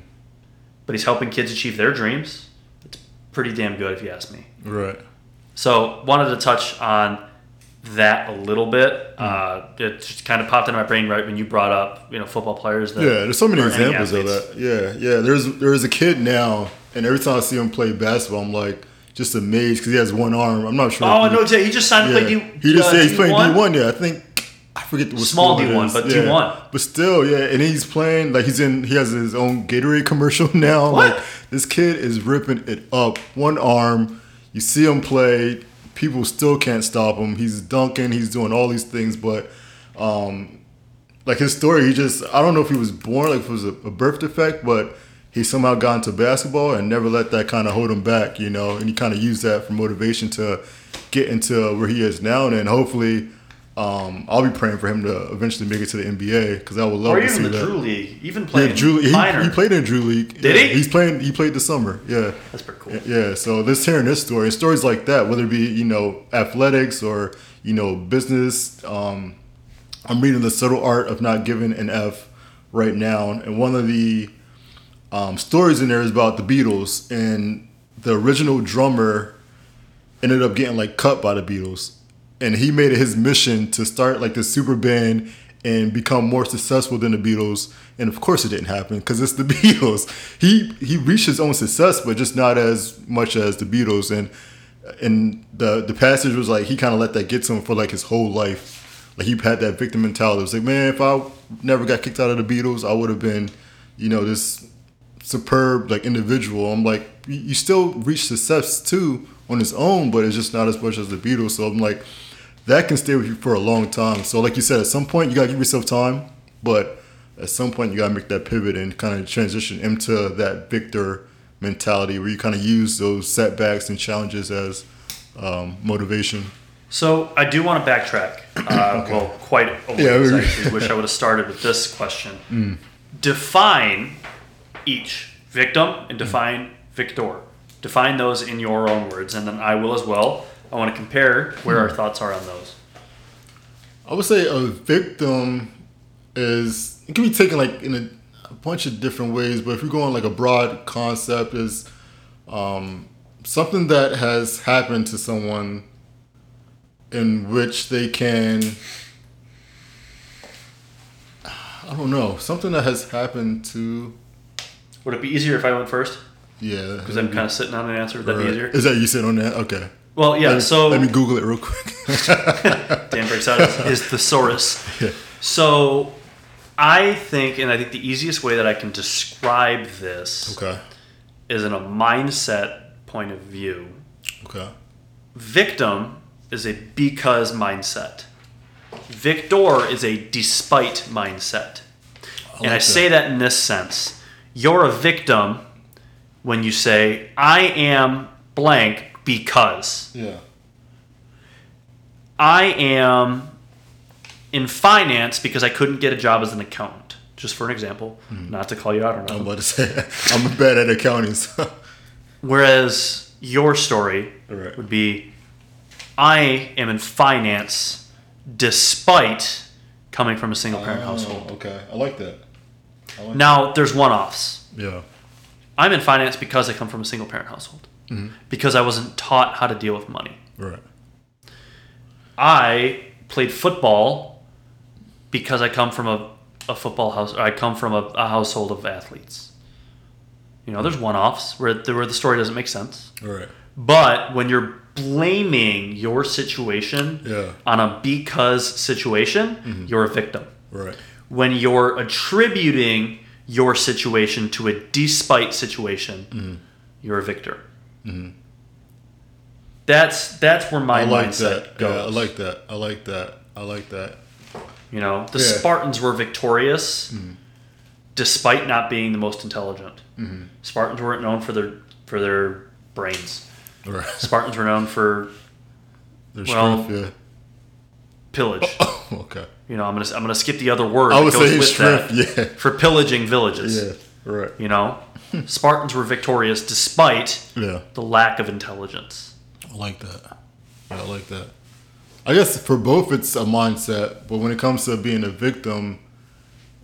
but he's helping kids achieve their dreams. It's pretty damn good, if you ask me. right. So, wanted to touch on that a little bit. Mm-hmm. Uh, it just kind of popped into my brain right when you brought up, you know, football players. That Yeah, there's so many examples of that. Yeah, yeah. There's there's a kid now, and every time I see him play basketball, I'm like just amazed because he has one arm. I'm not sure. Oh, if I he- know. exactly. He just signed to Yeah. play D. he just uh, said he's playing D1? D1. Yeah, I think I forget what Small D1, but yeah. D1. But still, yeah, and he's playing like he's in. He has his own Gatorade commercial now. What? Like this kid is ripping it up. One arm. You see him play. People still can't stop him. He's dunking. He's doing all these things, but um, like his story, he just I don't know if he was born like if it was a, a birth defect, but he somehow got into basketball and never let that kind of hold him back, you know. And he kind of used that for motivation to get into where he is now. And then hopefully, um, I'll be praying for him to eventually make it to the NBA because I would love Or to see that. Or even the. Drew League. Even Yeah, playing Drew, he, minor. he played in Drew League. Did Yeah, he? He's playing. He played this summer. Yeah. That's pretty cool. Yeah, so this hearing this story, stories like that, whether it be you know athletics or you know business. Um, I'm reading the subtle art of not giving an F right now, and one of the um, stories in there is about the Beatles, and the original drummer ended up getting like cut by the Beatles, and he made it his mission to start like this super band and become more successful than the Beatles. And of course, it didn't happen because it's the Beatles. He he reached his own success, but just not as much as the Beatles. And and the the passage was like he kind of let that get to him for like his whole life. Like he had that victim mentality. It was like, man, if I never got kicked out of the Beatles, I would have been, you know, this superb like individual. I'm like, you you still reach success too on his own, but it's just not as much as the Beatles. So I'm like, that can stay with you for a long time. So like you said, at some point you gotta give yourself time, but at some point you gotta make that pivot and kind of transition into that victor mentality where you kind of use those setbacks and challenges as um, motivation. So I do want to backtrack. Uh, Well, quite a ways. Yeah, I actually wish I would have started with this question. Define each victim and define victor. Define those in your own words, and then I will as well. I want to compare where our thoughts are on those. I would say a victim is it can be taken like in a, a bunch of different ways, but if you're going like a broad concept is um, something that has happened to someone in which they can I don't know something that has happened to Would it be easier if I went first? yeah Because I'm kind of sitting on an answer. Would that be easier? Is that you said on that? Okay. Well, yeah. Let me, So let me Google it real quick. Dan breaks out his, his thesaurus. Yeah. So I think, and I think the easiest way that I can describe this okay. is in a mindset point of view. Okay. Victim is a because mindset. Victor is a despite mindset. and I like say that in this sense. You're a victim when you say, I am blank because Yeah. I am in finance because I couldn't get a job as an accountant. Just for an example, mm-hmm. not to call you out or not. I'm nothing. about to say I'm bad at accounting. So. Whereas your story Right. would be, I am in finance despite coming from a single parent oh, household. Oh, okay, I like that. I like Now, there's one offs. Yeah. I'm in finance because I come from a single parent household. Mm-hmm. Because I wasn't taught how to deal with money. Right. I played football because I come from a, a football house. Or I come from a, a household of athletes. You know, there's mm. one offs where, the- where the story doesn't make sense. Right. But when you're blaming your situation Yeah. on a because situation, mm-hmm. you're a victim. Right. When you're attributing your situation to a despite situation, mm-hmm. you're a victor. That's that's where my I like mindset that. goes. Yeah, I like that. I like that. I like that. You know, the Yeah. Mm-hmm. Spartans were victorious despite not being the most intelligent. Mm-hmm. Spartans weren't known for their for their brains. Right. Spartans were known for Their Well, strength. pillage. Yeah. okay. You know, I'm gonna I'm gonna skip the other word I that would goes say with strength. that Yeah. for pillaging villages. Yeah. Right. You know, Spartans were victorious despite Yeah. the lack of intelligence. I like that. I like that. I guess for both it's a mindset, but when it comes to being a victim,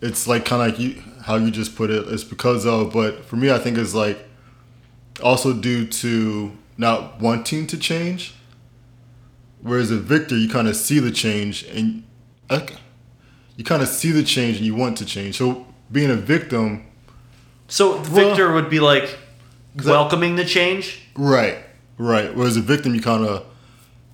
it's like kind of like you how you just put it. It's because of, but for me, I think it's like also due to not wanting to change. Whereas a victor, you kind of see the change and you kind of see the change and you want to change. So being a victim, So victor would be like welcoming the change. Right, right. Whereas a victim, you kind of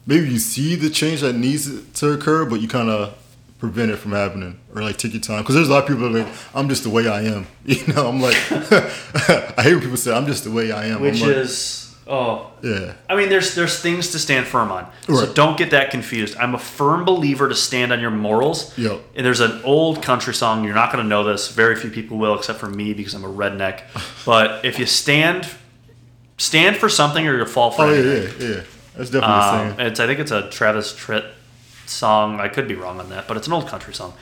maybe you see the change that needs to occur, but you kind of prevent it from happening or like take your time. Because there's a lot of people that are like, I'm just the way I am. You know, I'm like, I hate when people say I'm just the way I am. which I'm like, is oh yeah, I mean there's there's things to stand firm on. So don't get that confused. I'm a firm believer to stand on your morals. Yep. And there's an old country song, you're not going to know this. Very few people will except for me because I'm a redneck. But if you stand stand for something or you'll fall for oh anything. yeah, yeah, yeah. That's definitely the Um, same. it's I think it's a Travis Tritt song. I could be wrong on that, but it's an old country song.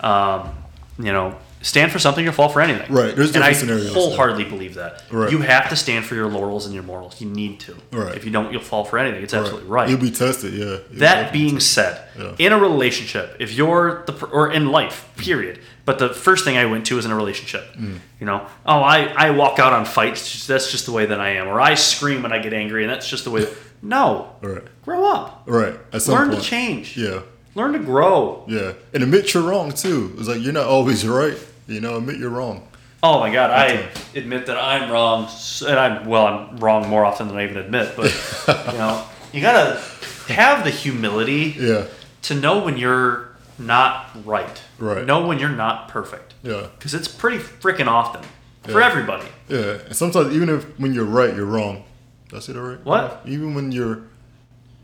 Um, you know, stand for something, you'll fall for anything. Right, there's different scenarios. and I scenarios, wholeheartedly believe that. Right. You have to stand for your laurels and your morals. You need to. Right. If you don't, you'll fall for anything. It's absolutely right. You'll be tested. Yeah. You'll That being tested. said, Yeah. in a relationship, if you're the or in life, period. But the first thing I went to is in a relationship. Mm. You know, oh, I I walk out on fights. That's just the way that I am, or I scream when I get angry, and that's just the way. No, right, grow up. right. At some Learn point, to change. Yeah, Learn to grow. yeah, and admit you're wrong too. It's like you're not always right. You know, admit you're wrong. Oh my God, I admit that I'm wrong, and I'm well, I'm wrong more often than I even admit. But you know, you gotta have the humility Yeah, to know when you're not right. Right. Know when you're not perfect. yeah. Because it's pretty freaking often for Yeah. everybody. Yeah, and sometimes even if when you're right, you're wrong. Did it, that right? What? Even when you're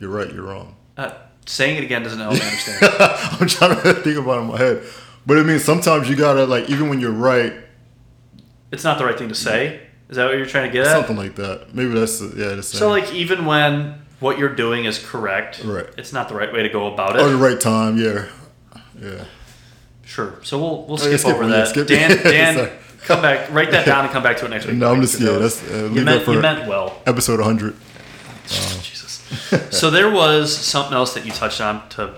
you're right, you're wrong. Uh, saying it again doesn't help me understand. I'm trying to think about it in my head, but it means sometimes you gotta like even when you're right, it's not the right thing to say. Is that what you're trying to get at? something like that. Maybe that's the- yeah the. So like even when what you're doing is correct, Right. it's not the right way to go about it. Or the right time, yeah, yeah. Sure. So we'll we'll Oh, skip, yeah, skip over yeah, that. skip. Dan, Dan, come back. Write that down and come back to it next week. No, I'm just- yeah, that's- uh, you meant you meant well. Episode 100. Jesus. so there was something else that you touched on to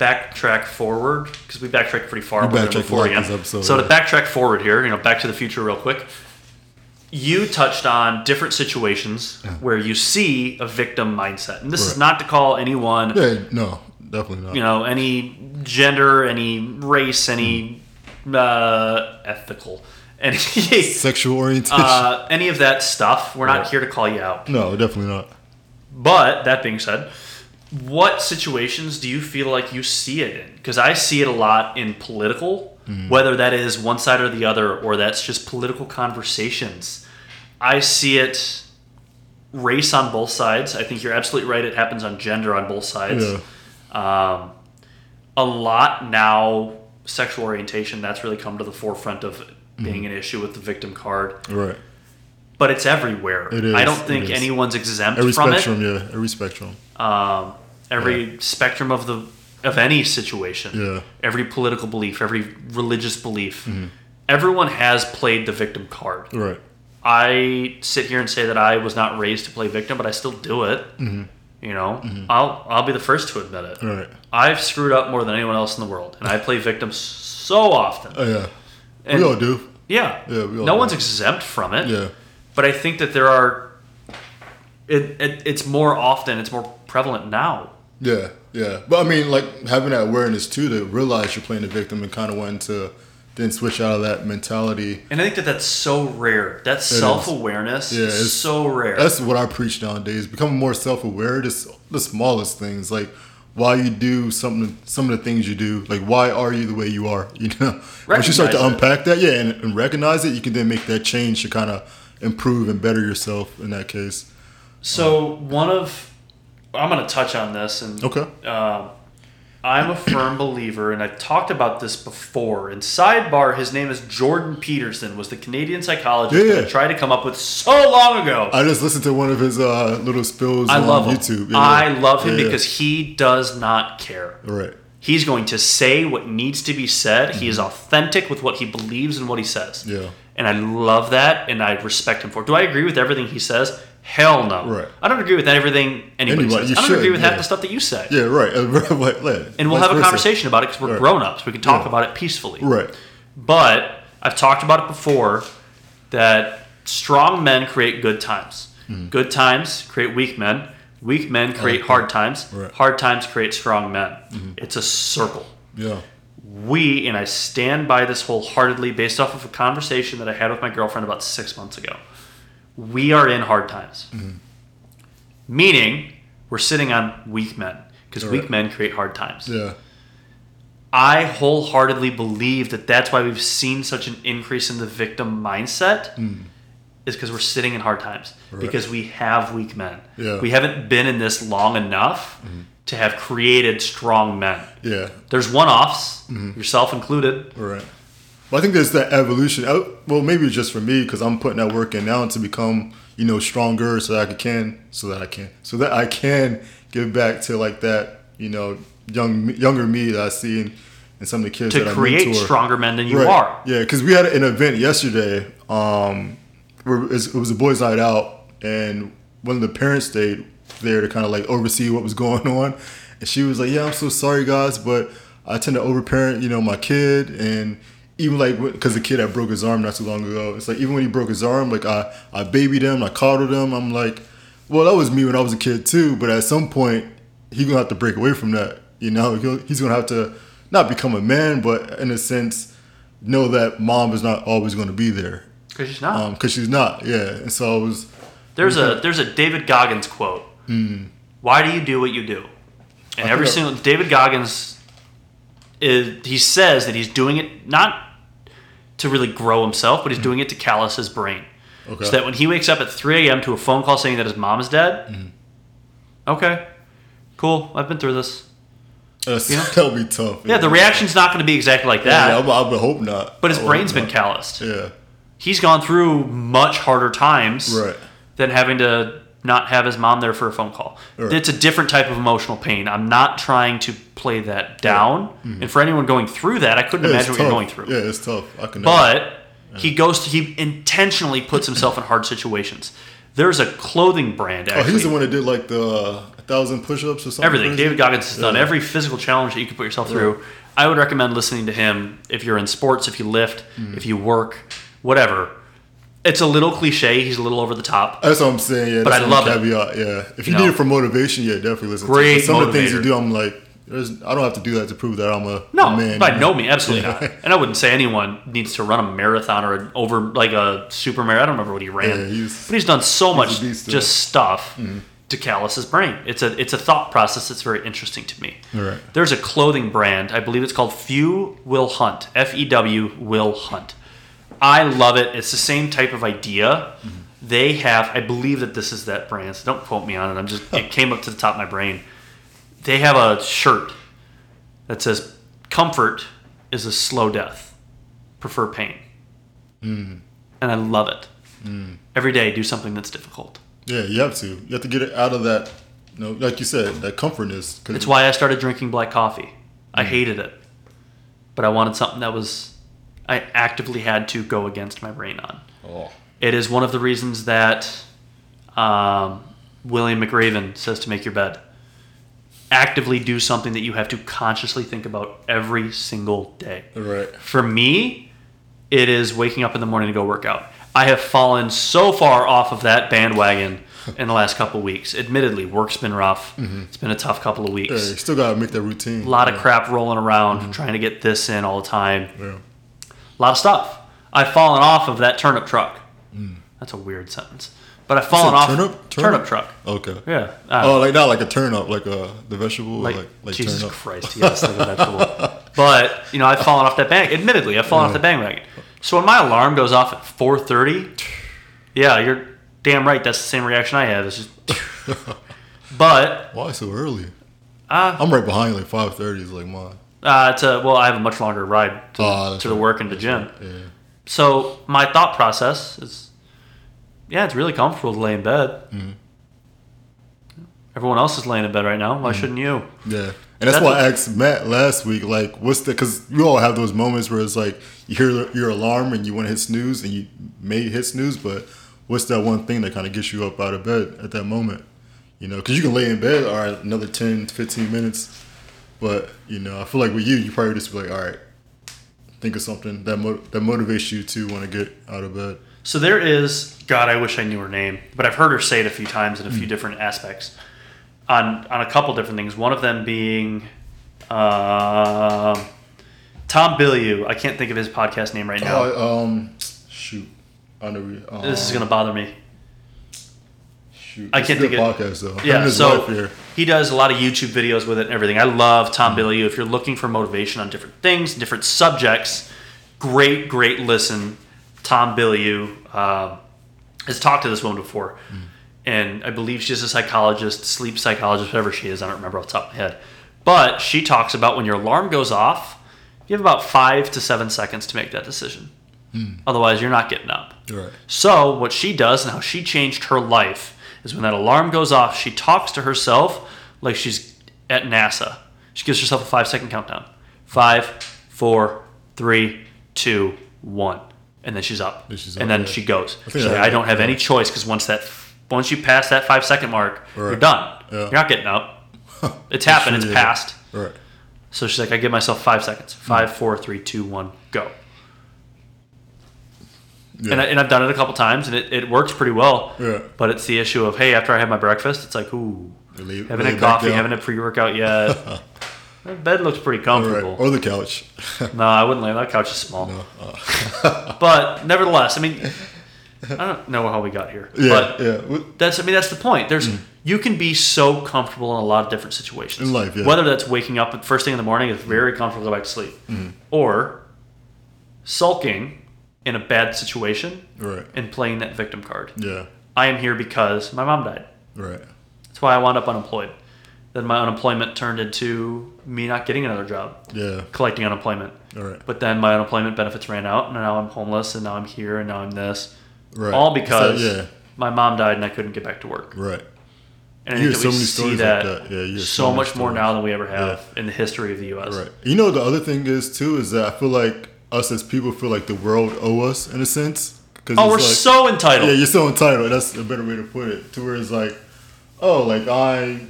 backtrack forward because we backtracked pretty far. We're backtracked before again. episode, so to backtrack forward here, you know, Back to the Future, real quick. You touched on different situations where you see a victim mindset, and this is not to call anyone, Yeah, no, definitely not. you know, any gender, any race, any uh, ethical, any Sexual orientation. uh, any of that stuff. We're not here to call you out. no, definitely not. But that being said, what situations do you feel like you see it in? Because I see it a lot in political, whether that is one side or the other, or that's just political conversations. I see it race on both sides. I think you're absolutely right. It happens on gender on both sides. Yeah. Um, a lot now sexual orientation, that's really come to the forefront of Mm-hmm. being an issue with the victim card. Right. But it's everywhere. It is, I don't think anyone's exempt from it. Every from spectrum, yeah. Every spectrum. Um, every spectrum of the of any situation. Yeah. Mm-hmm. Every political belief, every religious belief. Everyone has played the victim card. Right. I sit here and say that I was not raised to play victim, but I still do it. Mm-hmm. You know, I'll I'll be the first to admit it. Right. I've screwed up more than anyone else in the world, and I play victim so often. Oh yeah. And- we all do. Yeah, Yeah, we all no do. one's exempt from it. Yeah. But I think that there are. It, it it's more often, it's more prevalent now. Yeah. Yeah. But I mean, like having that awareness too to realize you're playing the victim and kind of wanting to then switch out of that mentality. And I think that that's so rare. That self awareness Yeah, is so rare. That's what I preach nowadays. Becoming more self-aware. Just the smallest things, like why you do something, some of the things you do. Like why are you the way you are? You know, once you start to Recognize it. unpack that, yeah, and, and recognize it, you can then make that change to kind of improve and better yourself in that case. So one of, I'm going to touch on this, and Okay. uh, I'm a firm believer, and I've talked about this before. In sidebar, his name is Jordan Peterson, was the Canadian psychologist Yeah, that yeah. I tried to come up with so long ago. I just listened to one of his uh, little spills I on love. YouTube. Yeah, I love him because he does not care. right. He's going to say what needs to be said. He is authentic with what he believes and what he says. Mm-hmm. Yeah. And I love that and I respect him for it. Do I agree with everything he says? Hell no. Right. I don't agree with everything anybody, Anybody, says. I don't should, agree with half the stuff that you say. Yeah, right. Like, like, And we'll have a versa. conversation about it because we're Right. grown ups. We can talk Yeah. about it peacefully. Right. But I've talked about it before that strong men create good times. Mm-hmm. Good times create weak men. Weak men create that. hard times. Right. Mm-hmm. Hard times create strong men. It's a circle. Yeah. We, and I stand by this wholeheartedly based off of a conversation that I had with my girlfriend about six months ago. We are in hard times. Mm-hmm. Meaning, we're sitting on weak men because Right. weak men create hard times. Yeah. I wholeheartedly believe that that's why we've seen such an increase in the victim mindset is because we're sitting in hard times. Right. because we have weak men. Yeah. We haven't been in this long enough to have created strong men. Yeah. There's one-offs, Mm-hmm. yourself included. Right. But I think there's that evolution. I- Well, maybe it's just for me because I'm putting that work in now to become, you know, stronger so that I can, so that I can, so that I can give back to like that, you know, young younger me that I see and, in some of the kids To that I create mentor. stronger men than you Right. are. Yeah, because we had an event yesterday. Um, where it was it was a boys' night out, and one of the parents stayed there to kind of like oversee what was going on. And she was like, "Yeah, I'm so sorry, guys, but I tend to overparent, you know, my kid, and even like because the kid had broke his arm not too long ago. It's like even when he broke his arm, like I I babied him, I coddled him. I'm like, well, that was me when I was a kid too. But at some point, he gonna have to break away from that. You know, He'll, he's gonna have to not become a man, but in a sense, know that mom is not always going to be there Because she's not. Um, because she's not. Yeah, and so I was. there's a there's a David Goggins quote. Mm. Why do you do what you do? And every single David Goggins is he says that he's doing it not to really grow himself, but he's mm. doing it to callous his brain. Okay. So that when he wakes up at 3 a.m. to a phone call saying that his mom is dead, mm. okay, cool, I've been through this. That's, You know? That'll be tough. Yeah, the reaction's not going to be exactly like Yeah, that, I, I would hope not. but his brain's been not. calloused. Yeah, He's gone through much harder times right. than having to not have his mom there for a phone call. Right. It's a different type of emotional pain. I'm not trying to play that down. And for anyone going through that, I couldn't Mm-hmm. Yeah, imagine what you're going through. Yeah, it's tough. I can. But he goes to, he intentionally puts himself in hard situations. There's a clothing brand oh, actually. he's the one that did like the uh, thousand push-ups or something. Everything. crazy? David Goggins has done every physical challenge that you can put yourself through. I would recommend listening to him if you're in sports, if you lift, Mm-hmm. if you work, whatever. It's a little cliche. He's a little over the top. That's what I'm saying. Yeah, But I love it. caveat. Yeah, if you, You need know? it for motivation, yeah, definitely listen. Great to it. Some of the things you do, I'm like, there's, I don't have to do that to prove that I'm a, No, a man. by no know? means, absolutely Yeah. not. And I wouldn't say anyone needs to run a marathon or an over like a super marathon. I don't remember what he ran, Yeah, he's- but he's done so much beast, Mm-hmm. just stuff to callous his brain. It's a it's a thought process that's very interesting to me. Right. There's a clothing brand, I believe it's called Few Will Hunt. F E W Will Hunt. I love it. It's the same type of idea. Mm-hmm. They have, I believe that this is that brand. So don't quote me on it. I'm just it came up to the top of my brain. They have a shirt that says comfort is a slow death. Prefer pain. And I love it. Every day, do something that's difficult. Yeah, you have to. You have to get it out of that, you know, like you said, that comfortness. It's why I started drinking black coffee. I hated it, but I wanted something that was I actively had to go against my brain on. Oh, It is one of the reasons that um, William McRaven says to make your bed. Actively do something that you have to consciously think about every single day. right. For me, it is waking up in the morning to go work out. I have fallen so far off of that bandwagon in the last couple of weeks. Admittedly, work's been rough. It's been a tough couple of weeks. Yeah, you still gotta make that routine. A lot of crap rolling around, trying to get this in all the time. Yeah. A lot of stuff. I've fallen off of that turnip truck. That's a weird sentence. But I've fallen off turnip? turnip Turnip? truck. Okay. Yeah. Uh, Oh, like not like a turnip, like uh the vegetable, like, like like, Jesus turn up. Christ, yes, like a vegetable. But you know, I've fallen off that bang. Admittedly, I've fallen off the bandwagon. So when my alarm goes off at four thirty, yeah, you're damn right. That's the same reaction I have. It's just, but Why so early? uh, I'm right behind you, like five thirty is like mine. Uh, a, well, I have a much longer ride to, Oh, to the right. work and the gym. Yeah. So my thought process is, yeah, it's really comfortable to lay in bed. Mm-hmm. Everyone else is laying in bed right now. Why shouldn't you? Yeah. And that's, That's why what- I asked Matt last week, like, what's the, because we all have those moments where it's like you hear your alarm and you want to hit snooze and you may hit snooze, but what's that one thing that kind of gets you up out of bed at that moment? You know, because you can lay in bed, all right, another 10, 15 minutes. But, you know, I feel like with you, you probably just be like, all right, think of something that, mo- that motivates you to want to get out of bed. So there is God. I wish I knew her name, but I've heard her say it a few times in a few different aspects, on on a couple different things. One of them being um, Tom Bilyeu. I can't think of his podcast name right now. Oh, um, shoot. I know. Um, this is gonna bother me. Shoot. I can't think of- podcast, though. Yeah, so here. he does a lot of YouTube videos with it and everything. I love Tom Bilyeu. If you're looking for motivation on different things, different subjects, great, great listen. Tom Bilyeu uh, has talked to this woman before, and I believe she's a psychologist, sleep psychologist, whatever she is. I don't remember off the top of my head, but she talks about when your alarm goes off, you have about five to seven seconds to make that decision. Otherwise, you're not getting up. Right. So, what she does and how she changed her life is when that alarm goes off, she talks to herself like she's at NASA. She gives herself a five second countdown five, four, three, two, one. And then she's up. Then she's and up, then yeah. she goes. I She's like, I don't have yeah. any choice because once that once you pass that five second mark, you're done. Yeah. You're not getting up. It's happened. Sure, It's passed. Right. So she's like, I give myself five seconds. Five, mm. four, three, two, one, go. Yeah. And, I, and I've done it a couple times, and it, it works pretty well. Yeah. But it's the issue of, hey, after I have my breakfast, it's like, ooh, haven't lay had coffee, haven't had pre workout yet. that bed looks pretty Right. comfortable. Or the couch. No, I wouldn't lay. On that couch is small. No, uh, But nevertheless, I mean, I don't know how we got here. yeah, But yeah. That's I mean that's the point. There's you can be so comfortable in a lot of different situations In life, yeah. Whether that's waking up first thing in the morning, it's very comfortable to go back to sleep, or sulking in a bad situation Right. and playing that victim card. Yeah. I am here because my mom died. Right. That's why I wound up unemployed. Then my unemployment turned into me not getting another job, Yeah. collecting unemployment. All right. But then my unemployment benefits ran out, and now I'm homeless, and now I'm here, and now I'm this. Right. All So, because yeah. my mom died and I couldn't get back to work. Right. And I You think that we so many see stories that, like that. Yeah, so, so much more now than we ever have in the history of the U.S. Right. You know the other thing is too is that I feel like us as people feel like the world owe us in a sense. Cause Oh, we're like, so entitled. Yeah, you're so entitled. That's a better way to put it. To where it's like, oh, like I,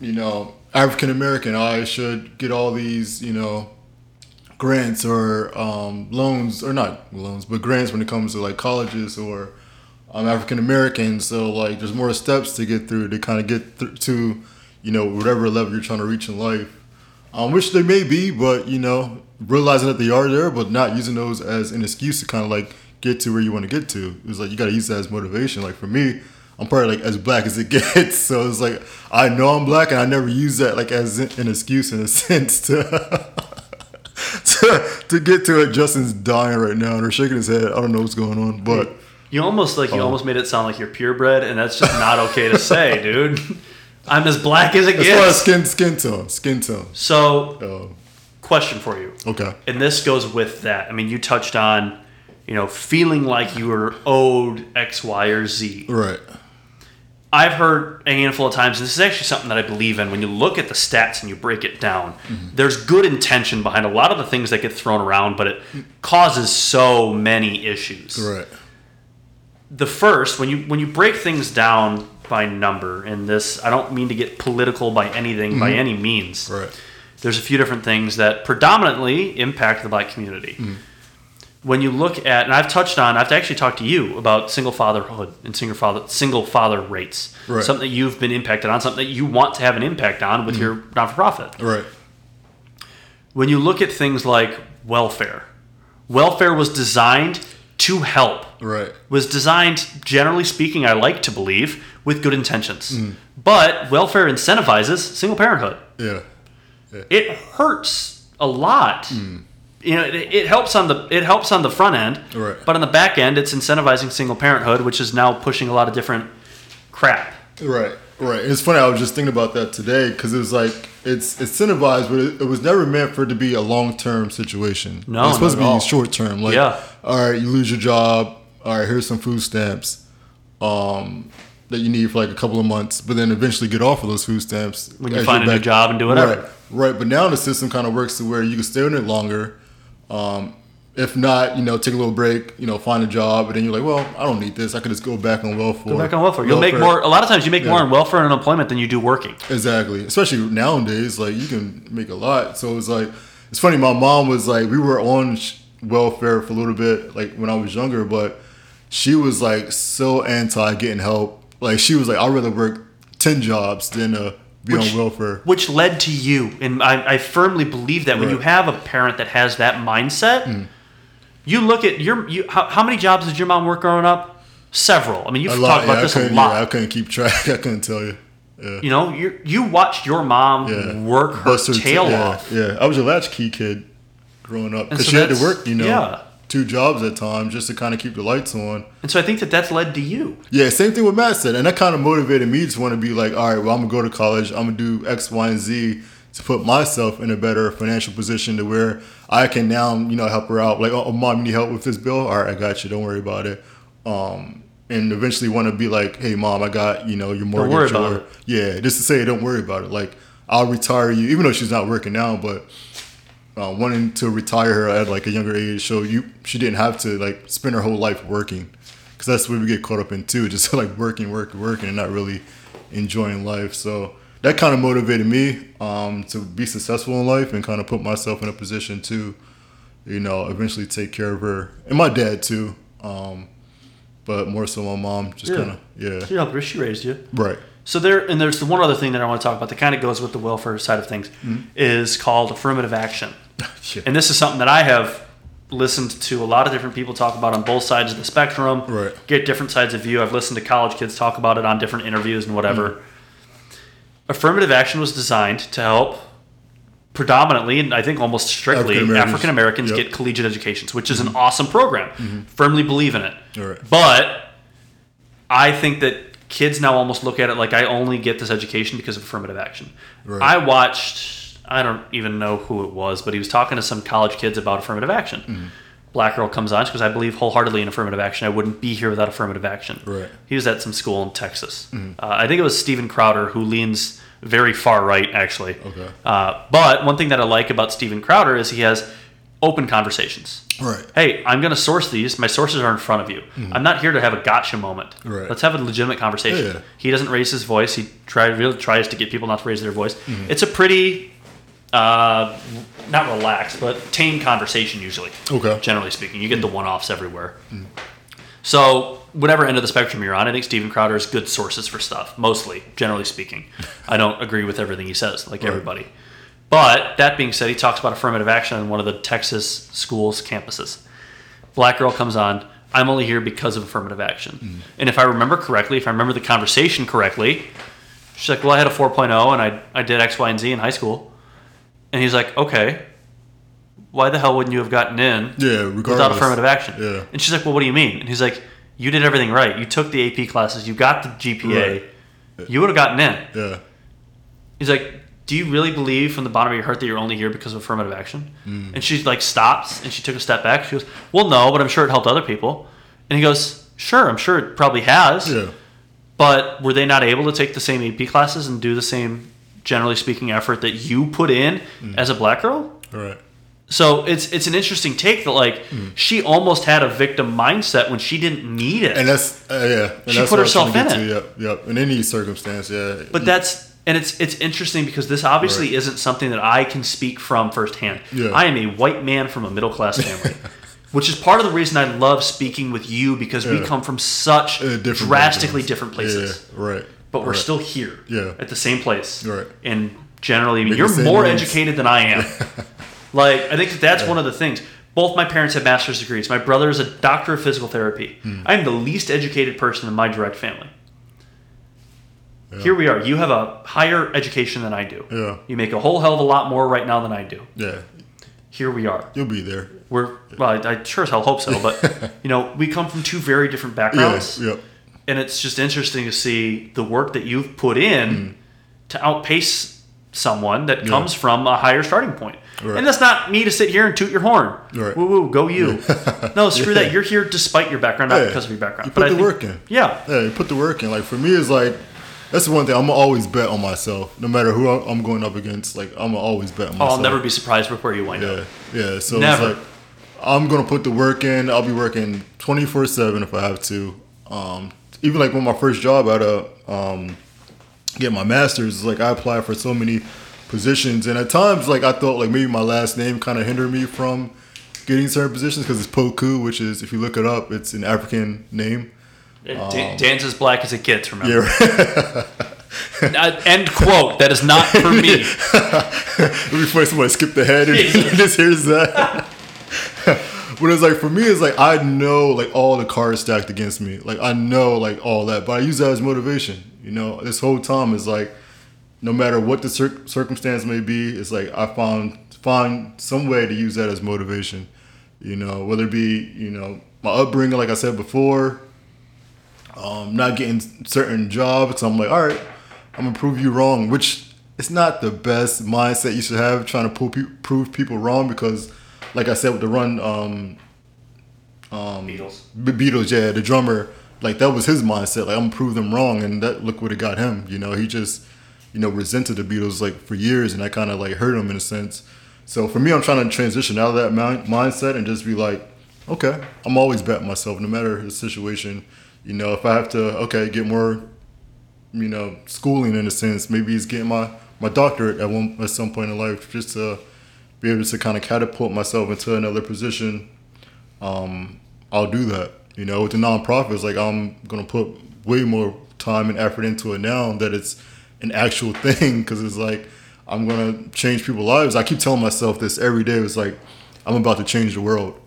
you know, African American, I should get all these, you know, grants or um, loans or not loans, but grants when it comes to like colleges or I'm African American, so like there's more steps to get through to kind of get th- to, you know, whatever level you're trying to reach in life. Um, which they may be, but you know, realizing that they are there, but not using those as an excuse to kind of like get to where you want to get to. It's like you got to use that as motivation. Like for me, I'm probably like as black as it gets, so it's like I know I'm black, and I never use that like as an excuse in a sense to to, to get to it. Justin's dying right now, and are shaking his head. I don't know what's going on, but You almost like you Oh. almost made it sound like you're purebred, and that's just not okay to say, dude. I'm as black as it gets. as far as skin skin tone, skin tone. So Um, question for you. Okay. And this goes with that. I mean, you touched on, you know, feeling like you were owed X, Y, or Z. Right. I've heard a handful of times, and this is actually something that I believe in. When you look at the stats and you break it down, there's good intention behind a lot of the things that get thrown around, but it causes so many issues. Right. The first, when you when you break things down by number, and this, I don't mean to get political by anything by mm-hmm. any means. Right. There's a few different things that predominantly impact the black community. Mm-hmm. When you look at, and I've touched on, I've actually talked to you about single fatherhood and single father single father rates. Right. Something that you've been impacted on, something that you want to have an impact on with mm-hmm. your non for profit. Right. When you look at things like welfare, welfare was designed to help Right. was designed, generally speaking, I like to believe, with good intentions. Mm. But welfare incentivizes single parenthood. Yeah. It hurts a lot. You know, it, it helps on the it helps on the front end, Right. but on the back end, it's incentivizing single parenthood, which is now pushing a lot of different crap. Right, right. It's funny. I was just thinking about that today because it was like it's incentivized, but it, it was never meant for it to be a long term situation. No, it's supposed to be short term. Like, Yeah. all right, you lose your job. All right, here's some food stamps, um, that you need for like a couple of months, but then eventually get off of those food stamps When you find a new job and do whatever. Right, right. But now the system kind of works to where you can stay in it longer. Um, if not, you know, take a little break, you know, find a job, and then you're like, well, I don't need this. I could just go back on welfare. Go back on welfare. You'll make more. A lot of times, you make more on welfare and unemployment than you do working. Exactly. Especially nowadays, like you can make a lot. So it's like it's funny. My mom was like, we were on welfare for a little bit, like when I was younger, but she was like so anti getting help. Like she was like, I'd rather work ten jobs than uh, be Which- on welfare. which led to you. And I, I firmly believe that when you have a parent that has that mindset, you look at your you. How, how many jobs did your mom work growing up? Several. I mean, you've talked about Yeah, this a lot. Yeah, I couldn't keep track. I couldn't tell you. Yeah. you know, you you watched your mom Yeah. work her her tail yeah, off. Yeah, I was a latchkey kid growing up because so she had to work, you know, two jobs at times just to kind of keep the lights on. And so I think that that's led to you. Yeah, same thing with Matt said, and that kind of motivated me to want to be like, all right, well, I'm gonna go to college. I'm gonna do X, Y, and Z to put myself in a better financial position to where I can now, you know, help her out. Like, oh, mom, you need help with this bill? All right, I got you. Don't worry about it. Um, and eventually want to be like, hey, mom, I got you know your mortgage. worry about or- it. Yeah, just to say, don't worry about it. Like, I'll retire you, even though she's not working now, but uh, wanting to retire her at like a younger age, so you she didn't have to like spend her whole life working, because that's what we get caught up in too, just like working, working, working, and not really enjoying life. So that kind of motivated me um, to be successful in life and kind of put myself in a position to, you know, eventually take care of her and my dad too, um, but more so my mom. Just Yeah. kind of yeah, You know, she raised you. right, So there, and there's the one other thing that I want to talk about that kind of goes with the welfare side of things, is called affirmative action. Yeah. And this is something that I have listened to a lot of different people talk about on both sides of the spectrum. Right. Get different sides of view. I've listened to college kids talk about it on different interviews and whatever. Affirmative action was designed to help predominantly, and I think almost strictly, African-Americans. Yep. get collegiate educations, which is an awesome program. Firmly believe in it. Right. But I think that kids now almost look at it like I only get this education because of affirmative action. Right. I watched, I don't even know who it was, but he was talking to some college kids about affirmative action. Mm-hmm. Black girl comes on because I believe wholeheartedly in affirmative action. I wouldn't be here without affirmative action. Right. Mm-hmm. He was at some school in Texas. Uh, I think it was Steven Crowder who leans very far right, actually. Okay. Uh, but one thing that I like about Steven Crowder is he has open conversations right, hey, I'm going to source these. My sources are in front of you. I'm not here to have a gotcha moment. Mm-hmm. Right. Let's have a legitimate conversation. Yeah. He doesn't raise his voice. He try, really tries to get people not to raise their voice. Mm-hmm. It's a pretty, uh, not relaxed, but tame conversation usually. Okay. Generally speaking, you get the one-offs everywhere. So whatever end of the spectrum you're on, I think Steven Crowder is good sources for stuff. Mostly, generally speaking, I don't agree with everything he says, like everybody. But that being said, he talks about affirmative action on one of the Texas schools campuses. Black girl comes on. I'm only here because of affirmative action. Mm-hmm. And if I remember correctly, if I remember the conversation correctly, she's like, "Well, I had a 4.0 and I I did X, Y, and Z in high school." And he's like, "Okay, why the hell wouldn't you have gotten in yeah. Regardless, without affirmative action?" Yeah. And she's like, "Well, what do you mean?" And he's like, "You did everything right. You took the AP classes. You got the GPA. Right. You would have gotten in." Yeah, He's like, do you really believe from the bottom of your heart that you're only here because of affirmative action? Mm. And she like stops and she took a step back. She goes, well, no, but I'm sure it helped other people. And he goes, sure, I'm sure it probably has. Yeah. But were they not able to take the same AP classes and do the same, generally speaking, effort that you put in Mm. as a black girl? All right. So it's it's an interesting take that like she almost had a victim mindset when she didn't need it. And that's uh, yeah. And She that's put what I was herself in get to. Yep. Yep. In any circumstance, yeah. but that's and it's it's interesting because this obviously Right. isn't something that I can speak from firsthand. Yeah. I am a white man from a middle class family. Which is part of the reason I love speaking with you because we come from such Uh, different drastically backgrounds. different places. Yeah. Right. But we're right. still here. Yeah. At the same place. Right. And generally, I mean, you're more educated than I am. like, I think that that's one of the things. Both my parents have master's degrees. My brother is a doctor of physical therapy. Hmm. I am the least educated person in my direct family. Here we are. You have a higher education than I do. Yeah. You make a whole hell of a lot more right now than I do. Yeah. Here we are. You'll be there. We're well, I, I sure as hell hope so, but you know, we come from two very different Yeah. backgrounds Yep. and it's just interesting to see the work that you've put in to outpace someone that Mm. Yeah. comes from a higher starting point. Right. And that's not me to sit here and toot your horn. Right. Woo woo, go you. no, screw Yeah. that. You're here despite your background, not Yeah. because of your background. You put I the think- work in. Yeah. Yeah, you put the work in. Like for me, it's like that's the one thing I'm always bet on myself, no matter who I'm going up against. Like I'm always bet on Oh, myself. I'll never be surprised with where you wind Yeah, up. yeah. So Never. it's like I'm gonna put the work in. I'll be working 24 seven if I have to. Um, even like when my first job out of um, get my master's, like I applied for so many positions, and at times like I thought like maybe my last name kind of hindered me from getting certain positions because it's Poku, which is if you look it up, it's an African name. Um, Dan- Dan's as black as it gets, remember? Yeah, Uh, end quote. That is not for me. It'd be funny if somebody skipped ahead and just hears that. but it's like for me, it's like I know like all the cards stacked against me. Like I know like all that, but I use that as motivation. You know, this whole time is like no matter what the cir- circumstance may be, it's like I found find some way to use that as motivation. You know, whether it be you know my upbringing, like I said before, um, not getting certain jobs. So I'm like, all right, I'm gonna prove you wrong, which it's not the best mindset you should have trying to prove, pe- prove people wrong because, like I said with the run, um, Beatles. Be- Beatles, yeah, the drummer, like that was his mindset. Like I'm gonna prove them wrong, and that look what it got him. You know, he just, you know, resented the Beatles like for years, and I kind of like hurt them in a sense. So for me, I'm trying to transition out of that mind- mindset and just be like, okay, I'm always betting myself, no matter the situation. You know, if I have to, okay, get more, you know, schooling in a sense. Maybe it's getting my my doctorate at one at some point in life, just to be able to kind of catapult myself into another position um, I'll do that. You know, with the nonprofits, like I'm gonna put way more time and effort into it now that it's an actual thing because it's like I'm gonna change people's lives. I keep telling myself this every day. It's like I'm about to change the world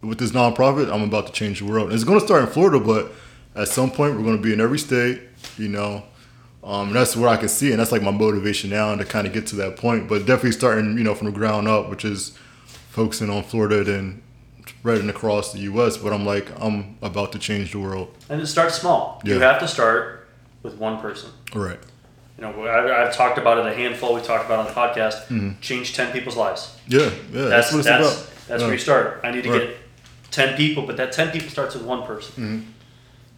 with this nonprofit. I'm about to change the world. And It's gonna start in Florida, but at some point we're gonna be in every state. You know, um, and that's where I can see, it. and that's like my motivation now to kind of get to that point. But definitely starting, you know, from the ground up, which is focusing on Florida, then spreading across the U.S. But I'm like, I'm about to change the world. And it starts small. You have to start with one person. All right. You know, I, I've talked about it a handful. We talked about it on the podcast. Mm-hmm. Change ten people's lives. Yeah, yeah. That's That's, that's that's, about. where you start. I need to Right. get ten people, but that ten people starts with one person. Mm-hmm.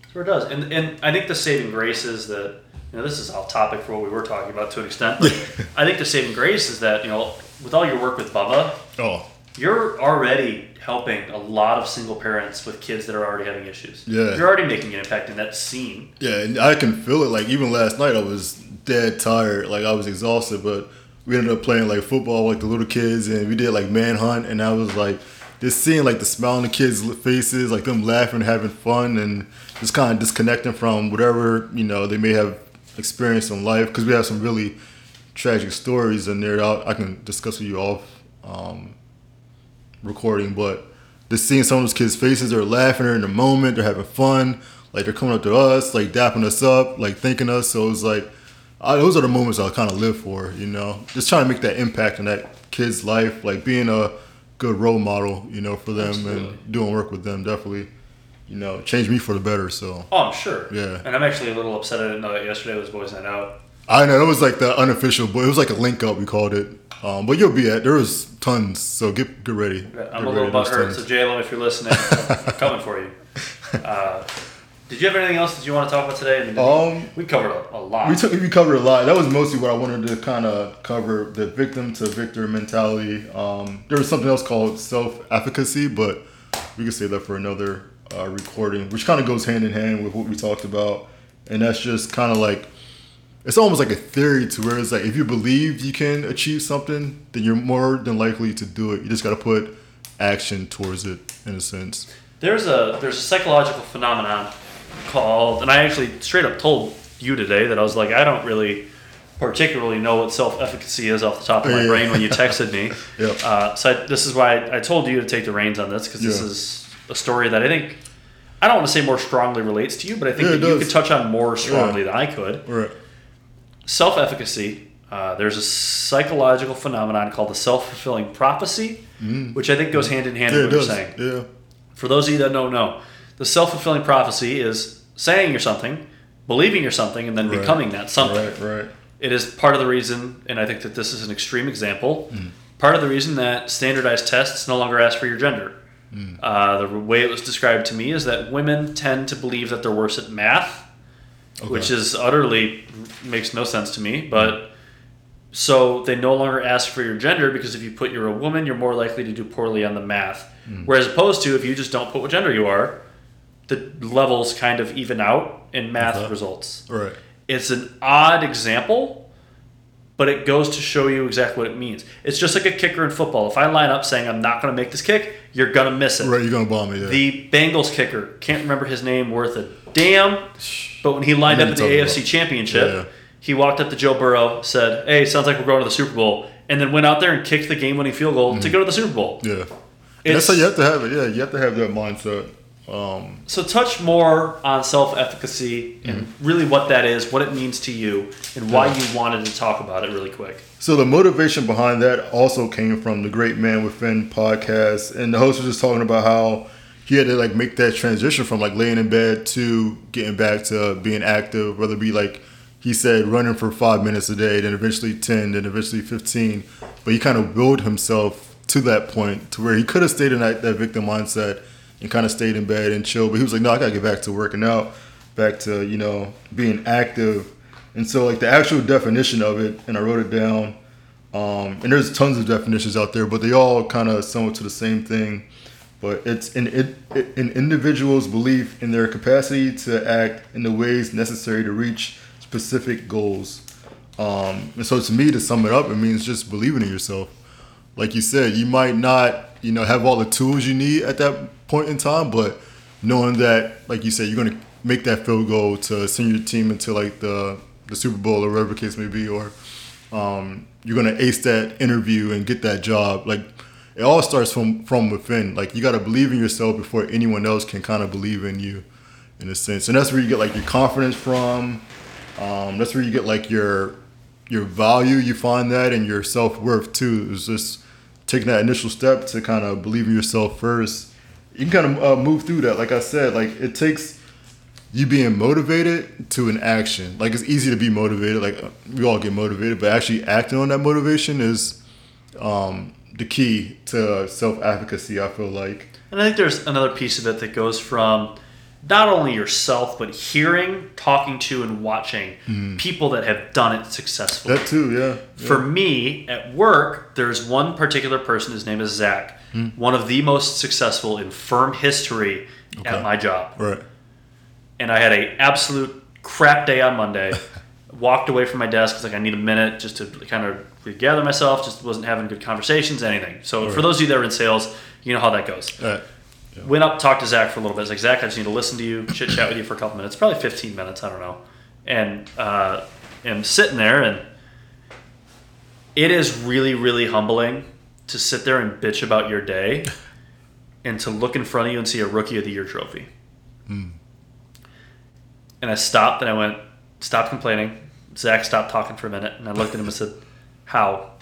That's where it does. And and I think the saving grace is that you know this is off topic for what we were talking about to an extent. But I think the saving grace is that you know with all your work with Bubba, Oh, you're already helping a lot of single parents with kids that are already having issues. Yeah. You're already making an impact in that scene. yeah. And I can feel it. Like even last night, I was dead tired. Like I was exhausted, but we ended up playing like football, with like the little kids, and we did like manhunt, and I was like. Just seeing like the smile on the kids' faces, like them laughing, having fun, and just kind of disconnecting from whatever you know they may have experienced in life. Because we have some really tragic stories in there. That I can discuss with you off um, recording, but just seeing some of those kids' faces, they're laughing, they're in the moment, they're having fun, like they're coming up to us, like dapping us up, like thanking us. So it's like, I, those are the moments I kind of live for, you know, just trying to make that impact in that kid's life, like being a good role model, you know, for them Absolutely. and doing work with them definitely, you know, changed me for the better. So Oh, I'm sure. Yeah. And I'm actually a little upset I didn't know that yesterday was Boys Night Out. I know it was like the unofficial, but it was like a link up. We called it. Um, but you'll be at there was tons, so get get ready. I'm Get a little butthurt, so Jalen, if you're listening, I'm coming for you. Uh, did you have anything else that you want to talk about today? I mean, Um, we covered a, a lot. We took we covered a lot. That was mostly what I wanted to kind of cover the victim to victor mentality. Um, there was something else called self efficacy, but we could say that for another uh, recording, which kind of goes hand in hand with what we talked about. And that's just kind of like it's almost like a theory to where it's like if you believe you can achieve something, then you're more than likely to do it. You just got to put action towards it in a sense. There's a there's a psychological phenomenon called, and I actually straight up told you today that I was like, I don't really particularly know what self efficacy is off the top of my Yeah. brain when you texted me. Yep. Uh, so I, this is why I, I told you to take the reins on this because this Yeah. is a story that I think I don't want to say more strongly relates to you, but I think Yeah, that you could touch on more strongly than I could. Right. Self efficacy. Uh, there's a psychological phenomenon called the self fulfilling prophecy, which I think goes hand in hand Mm. Yeah, with what you're saying. Yeah. For those of you that don't know, the self fulfilling prophecy is saying you're something, believing you're something, and then Right. becoming that something. Right. Right. It is part of the reason, and I think that this is an extreme example, Mm. part of the reason that standardized tests no longer ask for your gender. Mm. Uh, the way it was described to me is that women tend to believe that they're worse at math, which is utterly makes no sense to me, but. So they no longer ask for your gender because if you put you're a woman, you're more likely to do poorly on the math. Mm. Whereas opposed to if you just don't put what gender you are, the levels kind of even out in math Okay. results. Right. It's an odd example, but it goes to show you exactly what it means. It's just like a kicker in football. If I line up saying I'm not going to make this kick, you're going to miss it. Right. You're gonna bomb it. Yeah. The Bengals kicker, can't remember his name worth a damn, but when he lined up at the AFC talking Championship, Yeah. he walked up to Joe Burrow, said, "Hey, sounds like we're going to the Super Bowl," and then went out there and kicked the game-winning field goal to mm. go to the Super Bowl. Yeah. That's how you have to have it. Yeah, you have to have that mindset. Um, So touch more on self-efficacy and really what that is, what it means to you, and why you wanted to talk about it really quick. so the motivation behind that also came from the Great Man Within podcast, and the host was just talking about how he had to like make that transition from like laying in bed to getting back to being active, whether it be like he said running for five minutes a day, then eventually ten, then eventually fifteen. But he kind of willed himself to that point to where he could have stayed in that, that victim mindset and kind of stayed in bed and chill. But he was like, no, I gotta get back to working out, back to you know being active. And so like the actual definition of it, and I wrote it down. Um, and there's tons of definitions out there, but they all kind of somewhat to the same thing. But it's an, it, an individual's belief in their capacity to act in the ways necessary to reach specific goals. Um, and so to me, to sum it up, it means just believing in yourself. Like you said, you might not, you know, have all the tools you need at that point in time, but knowing that, like you said, you're going to make that field goal to send your team into like the the Super Bowl or whatever case may be, or um, you're going to ace that interview and get that job. Like it all starts from from within. Like you got to believe in yourself before anyone else can kind of believe in you, in a sense. And that's where you get like your confidence from. Um, that's where you get like your your value. You find that and your self worth too. Is just taking that initial step to kind of believe in yourself first. You can kind of uh, move through that. Like I said, like it takes you being motivated to an action. Like it's easy to be motivated. Like uh, we all get motivated, but actually acting on that motivation is um, the key to self advocacy. I feel like. And I think there's another piece of it that goes from not only yourself, but hearing, talking to, and watching mm. people that have done it successfully. That too, yeah. yeah. For me, at work, there's one particular person, his name is Zach, hmm. one of the most successful in firm history at my job. right. And I had a absolute crap day on Monday. Walked away from my desk, like, I need a minute just to kind of regather myself, just wasn't having good conversations, anything. So, for those of you that are in sales, you know how that goes. Right. Went up, talked to Zach for a little bit. I was like, Zach, I just need to listen to you, chit chat with you for a couple minutes, probably 15 minutes, I don't know. And uh, am sitting there, and it is really, really humbling to sit there and bitch about your day and to look in front of you and see a Rookie of the Year trophy. And I stopped and I went, stop complaining. Zach stopped talking for a minute, and I looked at him and said, How?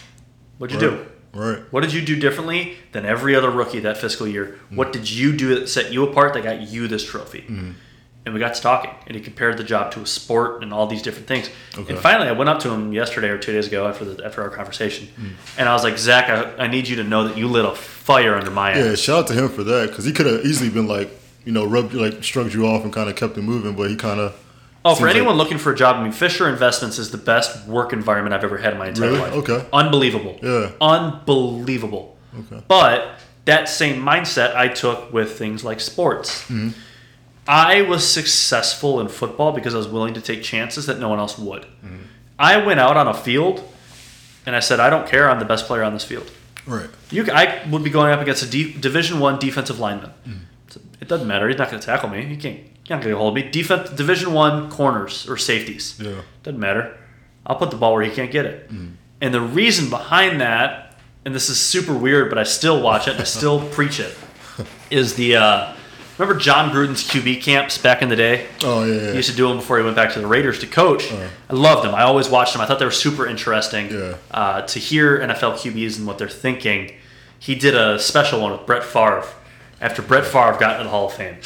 What'd you do? Right. What did you do differently than every other rookie that fiscal year? What did you do that set you apart that got you this trophy? and we got to talking, and he compared the job to a sport and all these different things. Okay. And finally, I went up to him yesterday or two days ago after the after our conversation, Hmm. and I was like, Zach, I, I need you to know that you lit a fire under my ass. Yeah, shout out to him for that because he could have easily been like, you know, rubbed like shrugged you off and kind of kept it moving, but he kind of. Oh, for anyone like- looking for a job, I mean, Fisher Investments is the best work environment I've ever had in my entire Really? life. Okay. Unbelievable. Yeah. Unbelievable. Okay. But that same mindset I took with things like sports. Mm-hmm. I was successful in football because I was willing to take chances that no one else would. Mm-hmm. I went out on a field and I said, I don't care. I'm the best player on this field. Right. You, I would be going up against a D, Division One defensive lineman. So it doesn't matter. He's not going to tackle me. He can't. He's not going to hold me. Defense, Division One corners or safeties. Yeah. Doesn't matter. I'll put the ball where he can't get it. And the reason behind that, and this is super weird, but I still watch it and I still preach it, is the uh, remember Jon Gruden's QB camps back in the day. Oh yeah. yeah. He used to do them before he went back to the Raiders to coach. I loved them. I always watched them. I thought they were super interesting Yeah. uh, to hear NFL QBs and what they're thinking. He did a special one with Brett Favre after Brett Favre got into the Hall of Fame.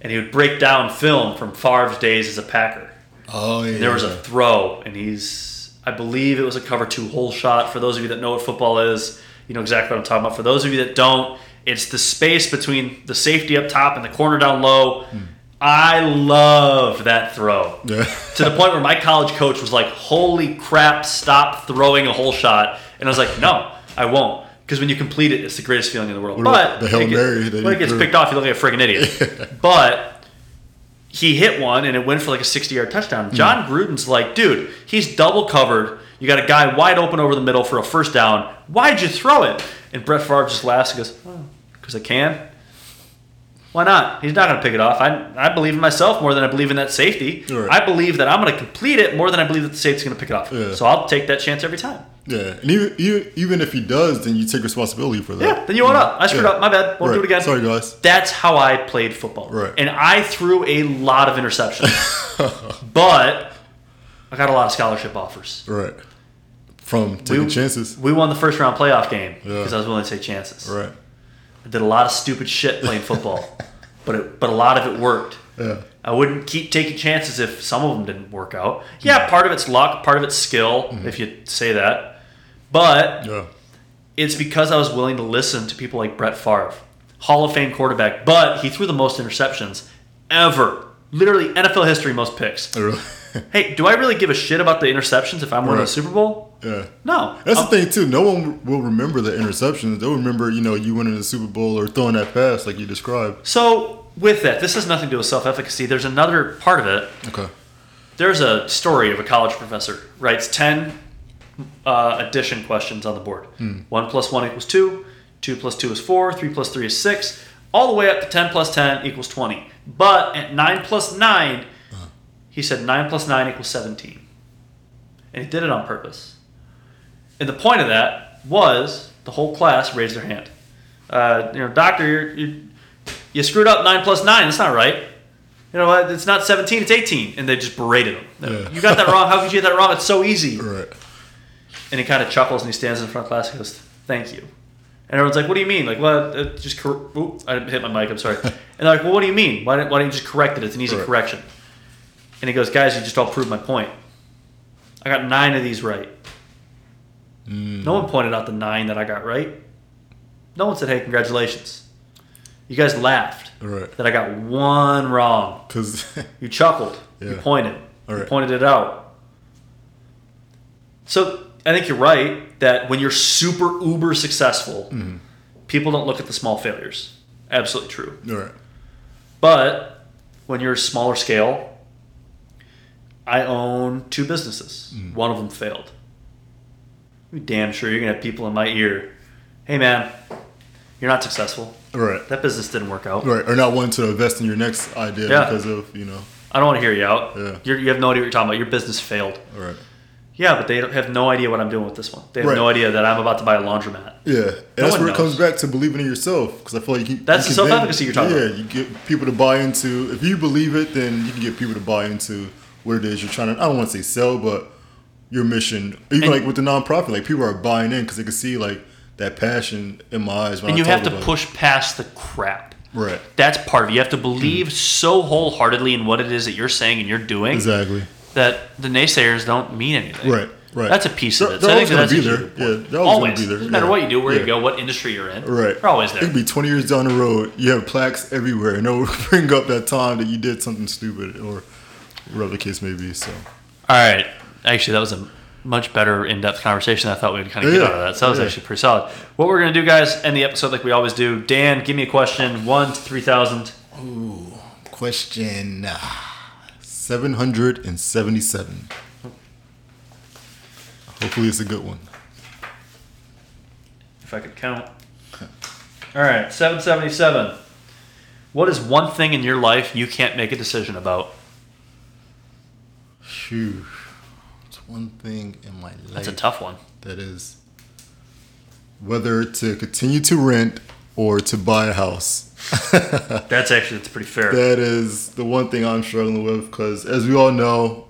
And he would break down film from Favre's days as a Packer. oh yeah. There was a throw, and he's, I believe it was a cover two hole shot. For those of you that know what football is, you know exactly what I'm talking about. For those of you that don't, it's the space between the safety up top and the corner down low. Hmm. I love that throw Yeah. to the point where my college coach was like, "Holy crap! Stop throwing a hole shot!" And I was like, "No, I won't." Because when you complete it, it's the greatest feeling in the world. What But the Hail when it get- Mary when it gets picked off, you look like a friggin' idiot. but he hit one and it went for like a 60 yard touchdown. Hmm. Jon Gruden's like, dude, he's double covered. You got a guy wide open over the middle for a first down. Why'd you throw it? And Brett Favre just laughs and goes, oh, because I can. Why not? He's not going to pick it off. I, I believe in myself more than I believe in that safety. Right. I believe that I'm going to complete it more than I believe that the safety's going to pick it off. Yeah. So I'll take that chance every time. Yeah, and even, even even if he does, then you take responsibility for that. Yeah, then you own up. I screwed Yeah. up. My bad. Won't do it again. Sorry, guys. That's how I played football. Right. And I threw a lot of interceptions. but I got a lot of scholarship offers. Right. From taking We- chances. We won the first round playoff game Yeah. because I was willing to take chances. Right. I did a lot of stupid shit playing football, but it, but a lot of it worked. Yeah. I wouldn't keep taking chances if some of them didn't work out. Yeah, part of it's luck, part of it's skill, mm-hmm. if you say that. But Yeah. it's because I was willing to listen to people like Brett Favre, Hall of Fame quarterback, but he threw the most interceptions ever. Literally NFL history most picks. Really- Hey, do I really give a shit about the interceptions if I'm winning Right. the Super Bowl? yeah. No. That's Um, the thing too. No one will remember the interceptions. They'll remember, you know, you winning the Super Bowl or throwing that pass like you described. So with that, this has nothing to do with self-efficacy. There's another part of it. Okay. There's a story of a college professor writes ten uh, addition questions on the board. One plus one equals two. Two plus two is four. Three plus three is six. All the way up to ten plus ten equals twenty. But at nine plus nine, he said nine plus nine equals seventeen, and he did it on purpose. And the point of that was the whole class raised their hand. Uh, you know, doctor, you're, you you screwed up nine plus nine. That's not right. You know what? It's not 17, it's 18. And they just berated him. Yeah. You got that wrong. How could you get that wrong? It's so easy. Right. And he kind of chuckles and he stands in front of class and goes, Thank you. And everyone's like, What do you mean? Like, what? Uh, just cor- Oop, I hit my mic. I'm sorry. And they're like, Well, what do you mean? Why didn't, why didn't you just correct it? It's an easy correction. And he goes, Guys, you just all proved my point. I got nine of these right. Mm. No one pointed out the nine that I got right. No one said, Hey, congratulations. You guys laughed Right. that I got one wrong. Because You chuckled. You Yeah. pointed. You pointed it out. So I think you're right that when you're super uber successful, Mm-hmm. people don't look at the small failures. Absolutely true. right. But when you're smaller scale, I own two businesses. Mm. One of them failed. I'm damn sure you're gonna have people in my ear. Hey man, you're not successful. Right. That business didn't work out. Right. Or not wanting to invest in your next idea Yeah. because of, you know. I don't want to hear you out. Yeah. You're, you have no idea what you're talking about. Your business failed. Right. Yeah, but they have no idea what I'm doing with this one. They have Right. no idea that I'm about to buy a laundromat. Yeah, and No that's where it comes back to believing in yourself. Because I feel like you, That's you the then- self-efficacy you're talking yeah, about. you get people to buy into. If you believe it, then you can get people to buy into what it is you're trying to. I don't want to say sell, but your mission. Even And- like with the nonprofit, like people are buying in because they can see like that passion in my eyes. When And I you have to about it. push past the crap. Right. That's part of it. You have to believe mm. so wholeheartedly in what it is that you're saying and you're doing Exactly. That the naysayers don't mean anything. Right. Right. That's a piece of They're- it. they're So I think always gonna that's be there. Yeah, they're always always. be there. Doesn't matter Yeah. what you do, where Yeah. you go, what industry you're in. Right. They're always It there. could be 20 years down the road. You have plaques everywhere, and they'll bring up that time that you did something stupid or whatever the case may be. So, All right. Actually, that was a much better in-depth conversation than I thought we'd kind of get out of that. So that was Yeah. actually pretty solid. What we're gonna do, guys, end the episode like we always do. Dan, give me a question, one to three thousand. Ooh, question uh, 777. Hopefully, it's a good one. If I could count. All right, seven seventy-seven. What is one thing in your life you can't make a decision about? Phew. It's one thing in my life That's a tough one. that is whether to continue to rent or to buy a house. That's actually that's pretty fair. That is the one thing I'm struggling with because, as we all know,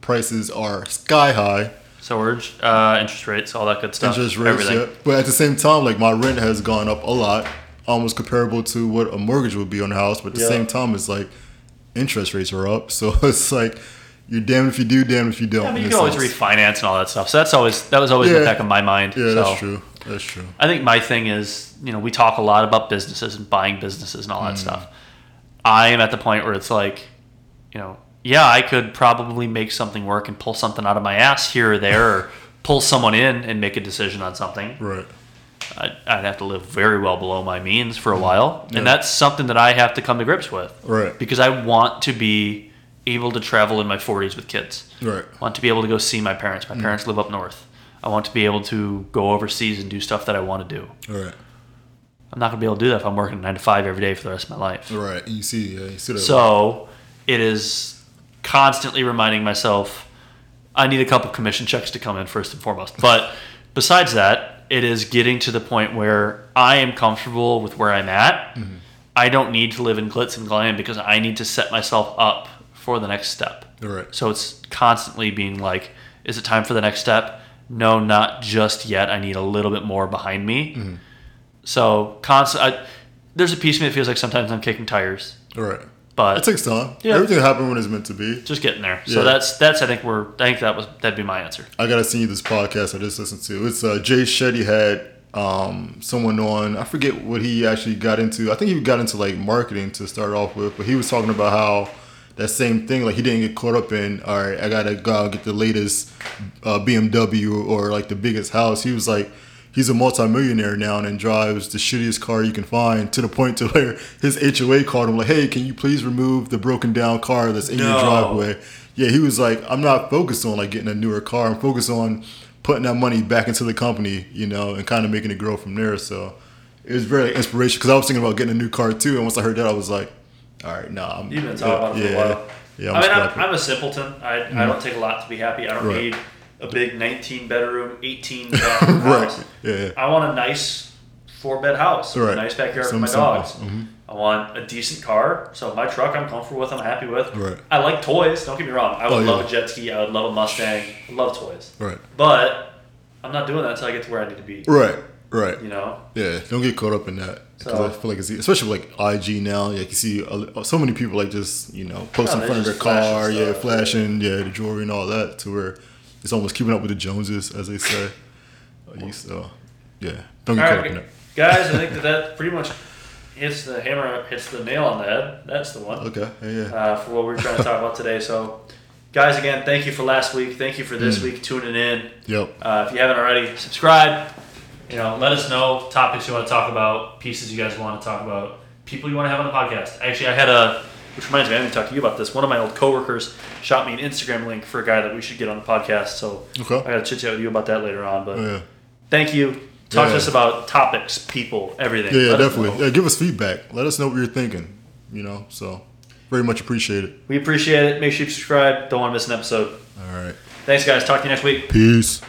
prices are sky high. So urge, uh, interest rates, all that good stuff. Interest rates, everything. yeah. But at the same time, like my rent has gone up a lot, almost comparable to what a mortgage would be on a house. But at the Yeah. same time, it's like interest rates are up, so it's like you're damned if you do, damned if you don't. I mean, you can always sense. refinance and all that stuff. So that's always that was always in the back of my mind. Yeah, so. that's true. That's true. I think my thing is, you know, we talk a lot about businesses and buying businesses and all Mm. that stuff. I am at the point where it's like, you know, yeah, I could probably make something work and pull something out of my ass here or there, or pull someone in and make a decision on something. Right. I'd, I'd have to live very well below my means for a while, Yeah. and that's something that I have to come to grips with. Right. Because I want to be able to travel in my 40s with kids. Right. I want to be able to go see my parents. Mm. My parents live up north. I want to be able to go overseas and do stuff that I want to do. Right. I'm not gonna be able to do that if I'm working nine to five every day for the rest of my life. Right. You see, yeah, you see that. So it is constantly reminding myself I need a couple commission checks to come in first and foremost. But besides that, it is getting to the point where I am comfortable with where I'm at. Mm-hmm. I don't need to live in glitz and glam because I need to set myself up for the next step. Right. So it's constantly being like, is it time for the next step? No, not just yet. I need a little bit more behind me. Mm-hmm. So constant. I, there's a piece of me that feels like sometimes I'm kicking tires, Right. but It takes time. Yeah. Everything happened when it's meant to be. just getting there. Yeah. So that's that's I think we're I think that was that'd be my answer. I gotta send you this podcast I just listened to. It's uh, Jay Shetty had um, someone on. I forget what he actually got into. I think he got into like marketing to start off with, but he was talking about how that same thing. Like he didn't get caught up in. All right, I gotta go out and get the latest uh, BMW or like the biggest house. He was like. He's a multimillionaire now and drives the shittiest car you can find to the point to where his HOA called him like, "Hey, can you please remove the broken down car that's in your driveway?" Yeah, he was like, I'm not focused on like getting a newer car. I'm focused on putting that money back into the company, you know, and kind of making it grow from there. So it was very inspirational because I was thinking about getting a new car too. And once I heard that, I was like, all right, no, I'm, You've been talking about it for yeah, a while. Yeah, I mean, I'm. I'm a simpleton. I, I don't take a lot to be happy. I don't Right. need a big 19 bedroom, 18 bathroom house. right. Yeah, yeah. I want a nice four bed house, Right. a nice backyard for my dogs. Mhm. I want a decent car. So my truck, I'm comfortable with. I'm happy with. Right. I like toys. Don't get me wrong. I would Oh, yeah. love a jet ski. I would love a Mustang. I love toys. Right. But I'm not doing that until I get to where I need to be. Right. Right. You know. Yeah, don't get caught up in that because So- I feel like it's especially with, like IG now. Like you see uh, so many people like just you know posting in front of their car, yeah, stuff. flashing, yeah, the jewelry and all that, to where it's almost keeping up with the Joneses, as they say. So yeah, don't get All caught up in right, that. guys. I think that that pretty much hits the hammer, hits the nail on the head. That's the one. Okay, yeah, yeah. uh, for what we're trying to talk about today. So, guys, again, thank you for last week. Thank you for this Mm. week tuning in. Yep. Uh, if you haven't already, subscribe. You know, let us know topics you want to talk about, pieces you guys want to talk about, people you want to have on the podcast. Actually, I had a, which reminds me, I didn't talk to you about this. One of my old coworkers shot me an Instagram link for a guy that we should get on the podcast. So Okay. I got to chit chat with you about that later on. But oh, Yeah, thank you. Talk to us about topics, people, everything. yeah, yeah definitely. Yeah, give us feedback. Let us know what you're thinking. You know, so very much appreciate it. We appreciate it. Make sure you subscribe. Don't want to miss an episode. All right. Thanks, guys. Talk to you next week. Peace.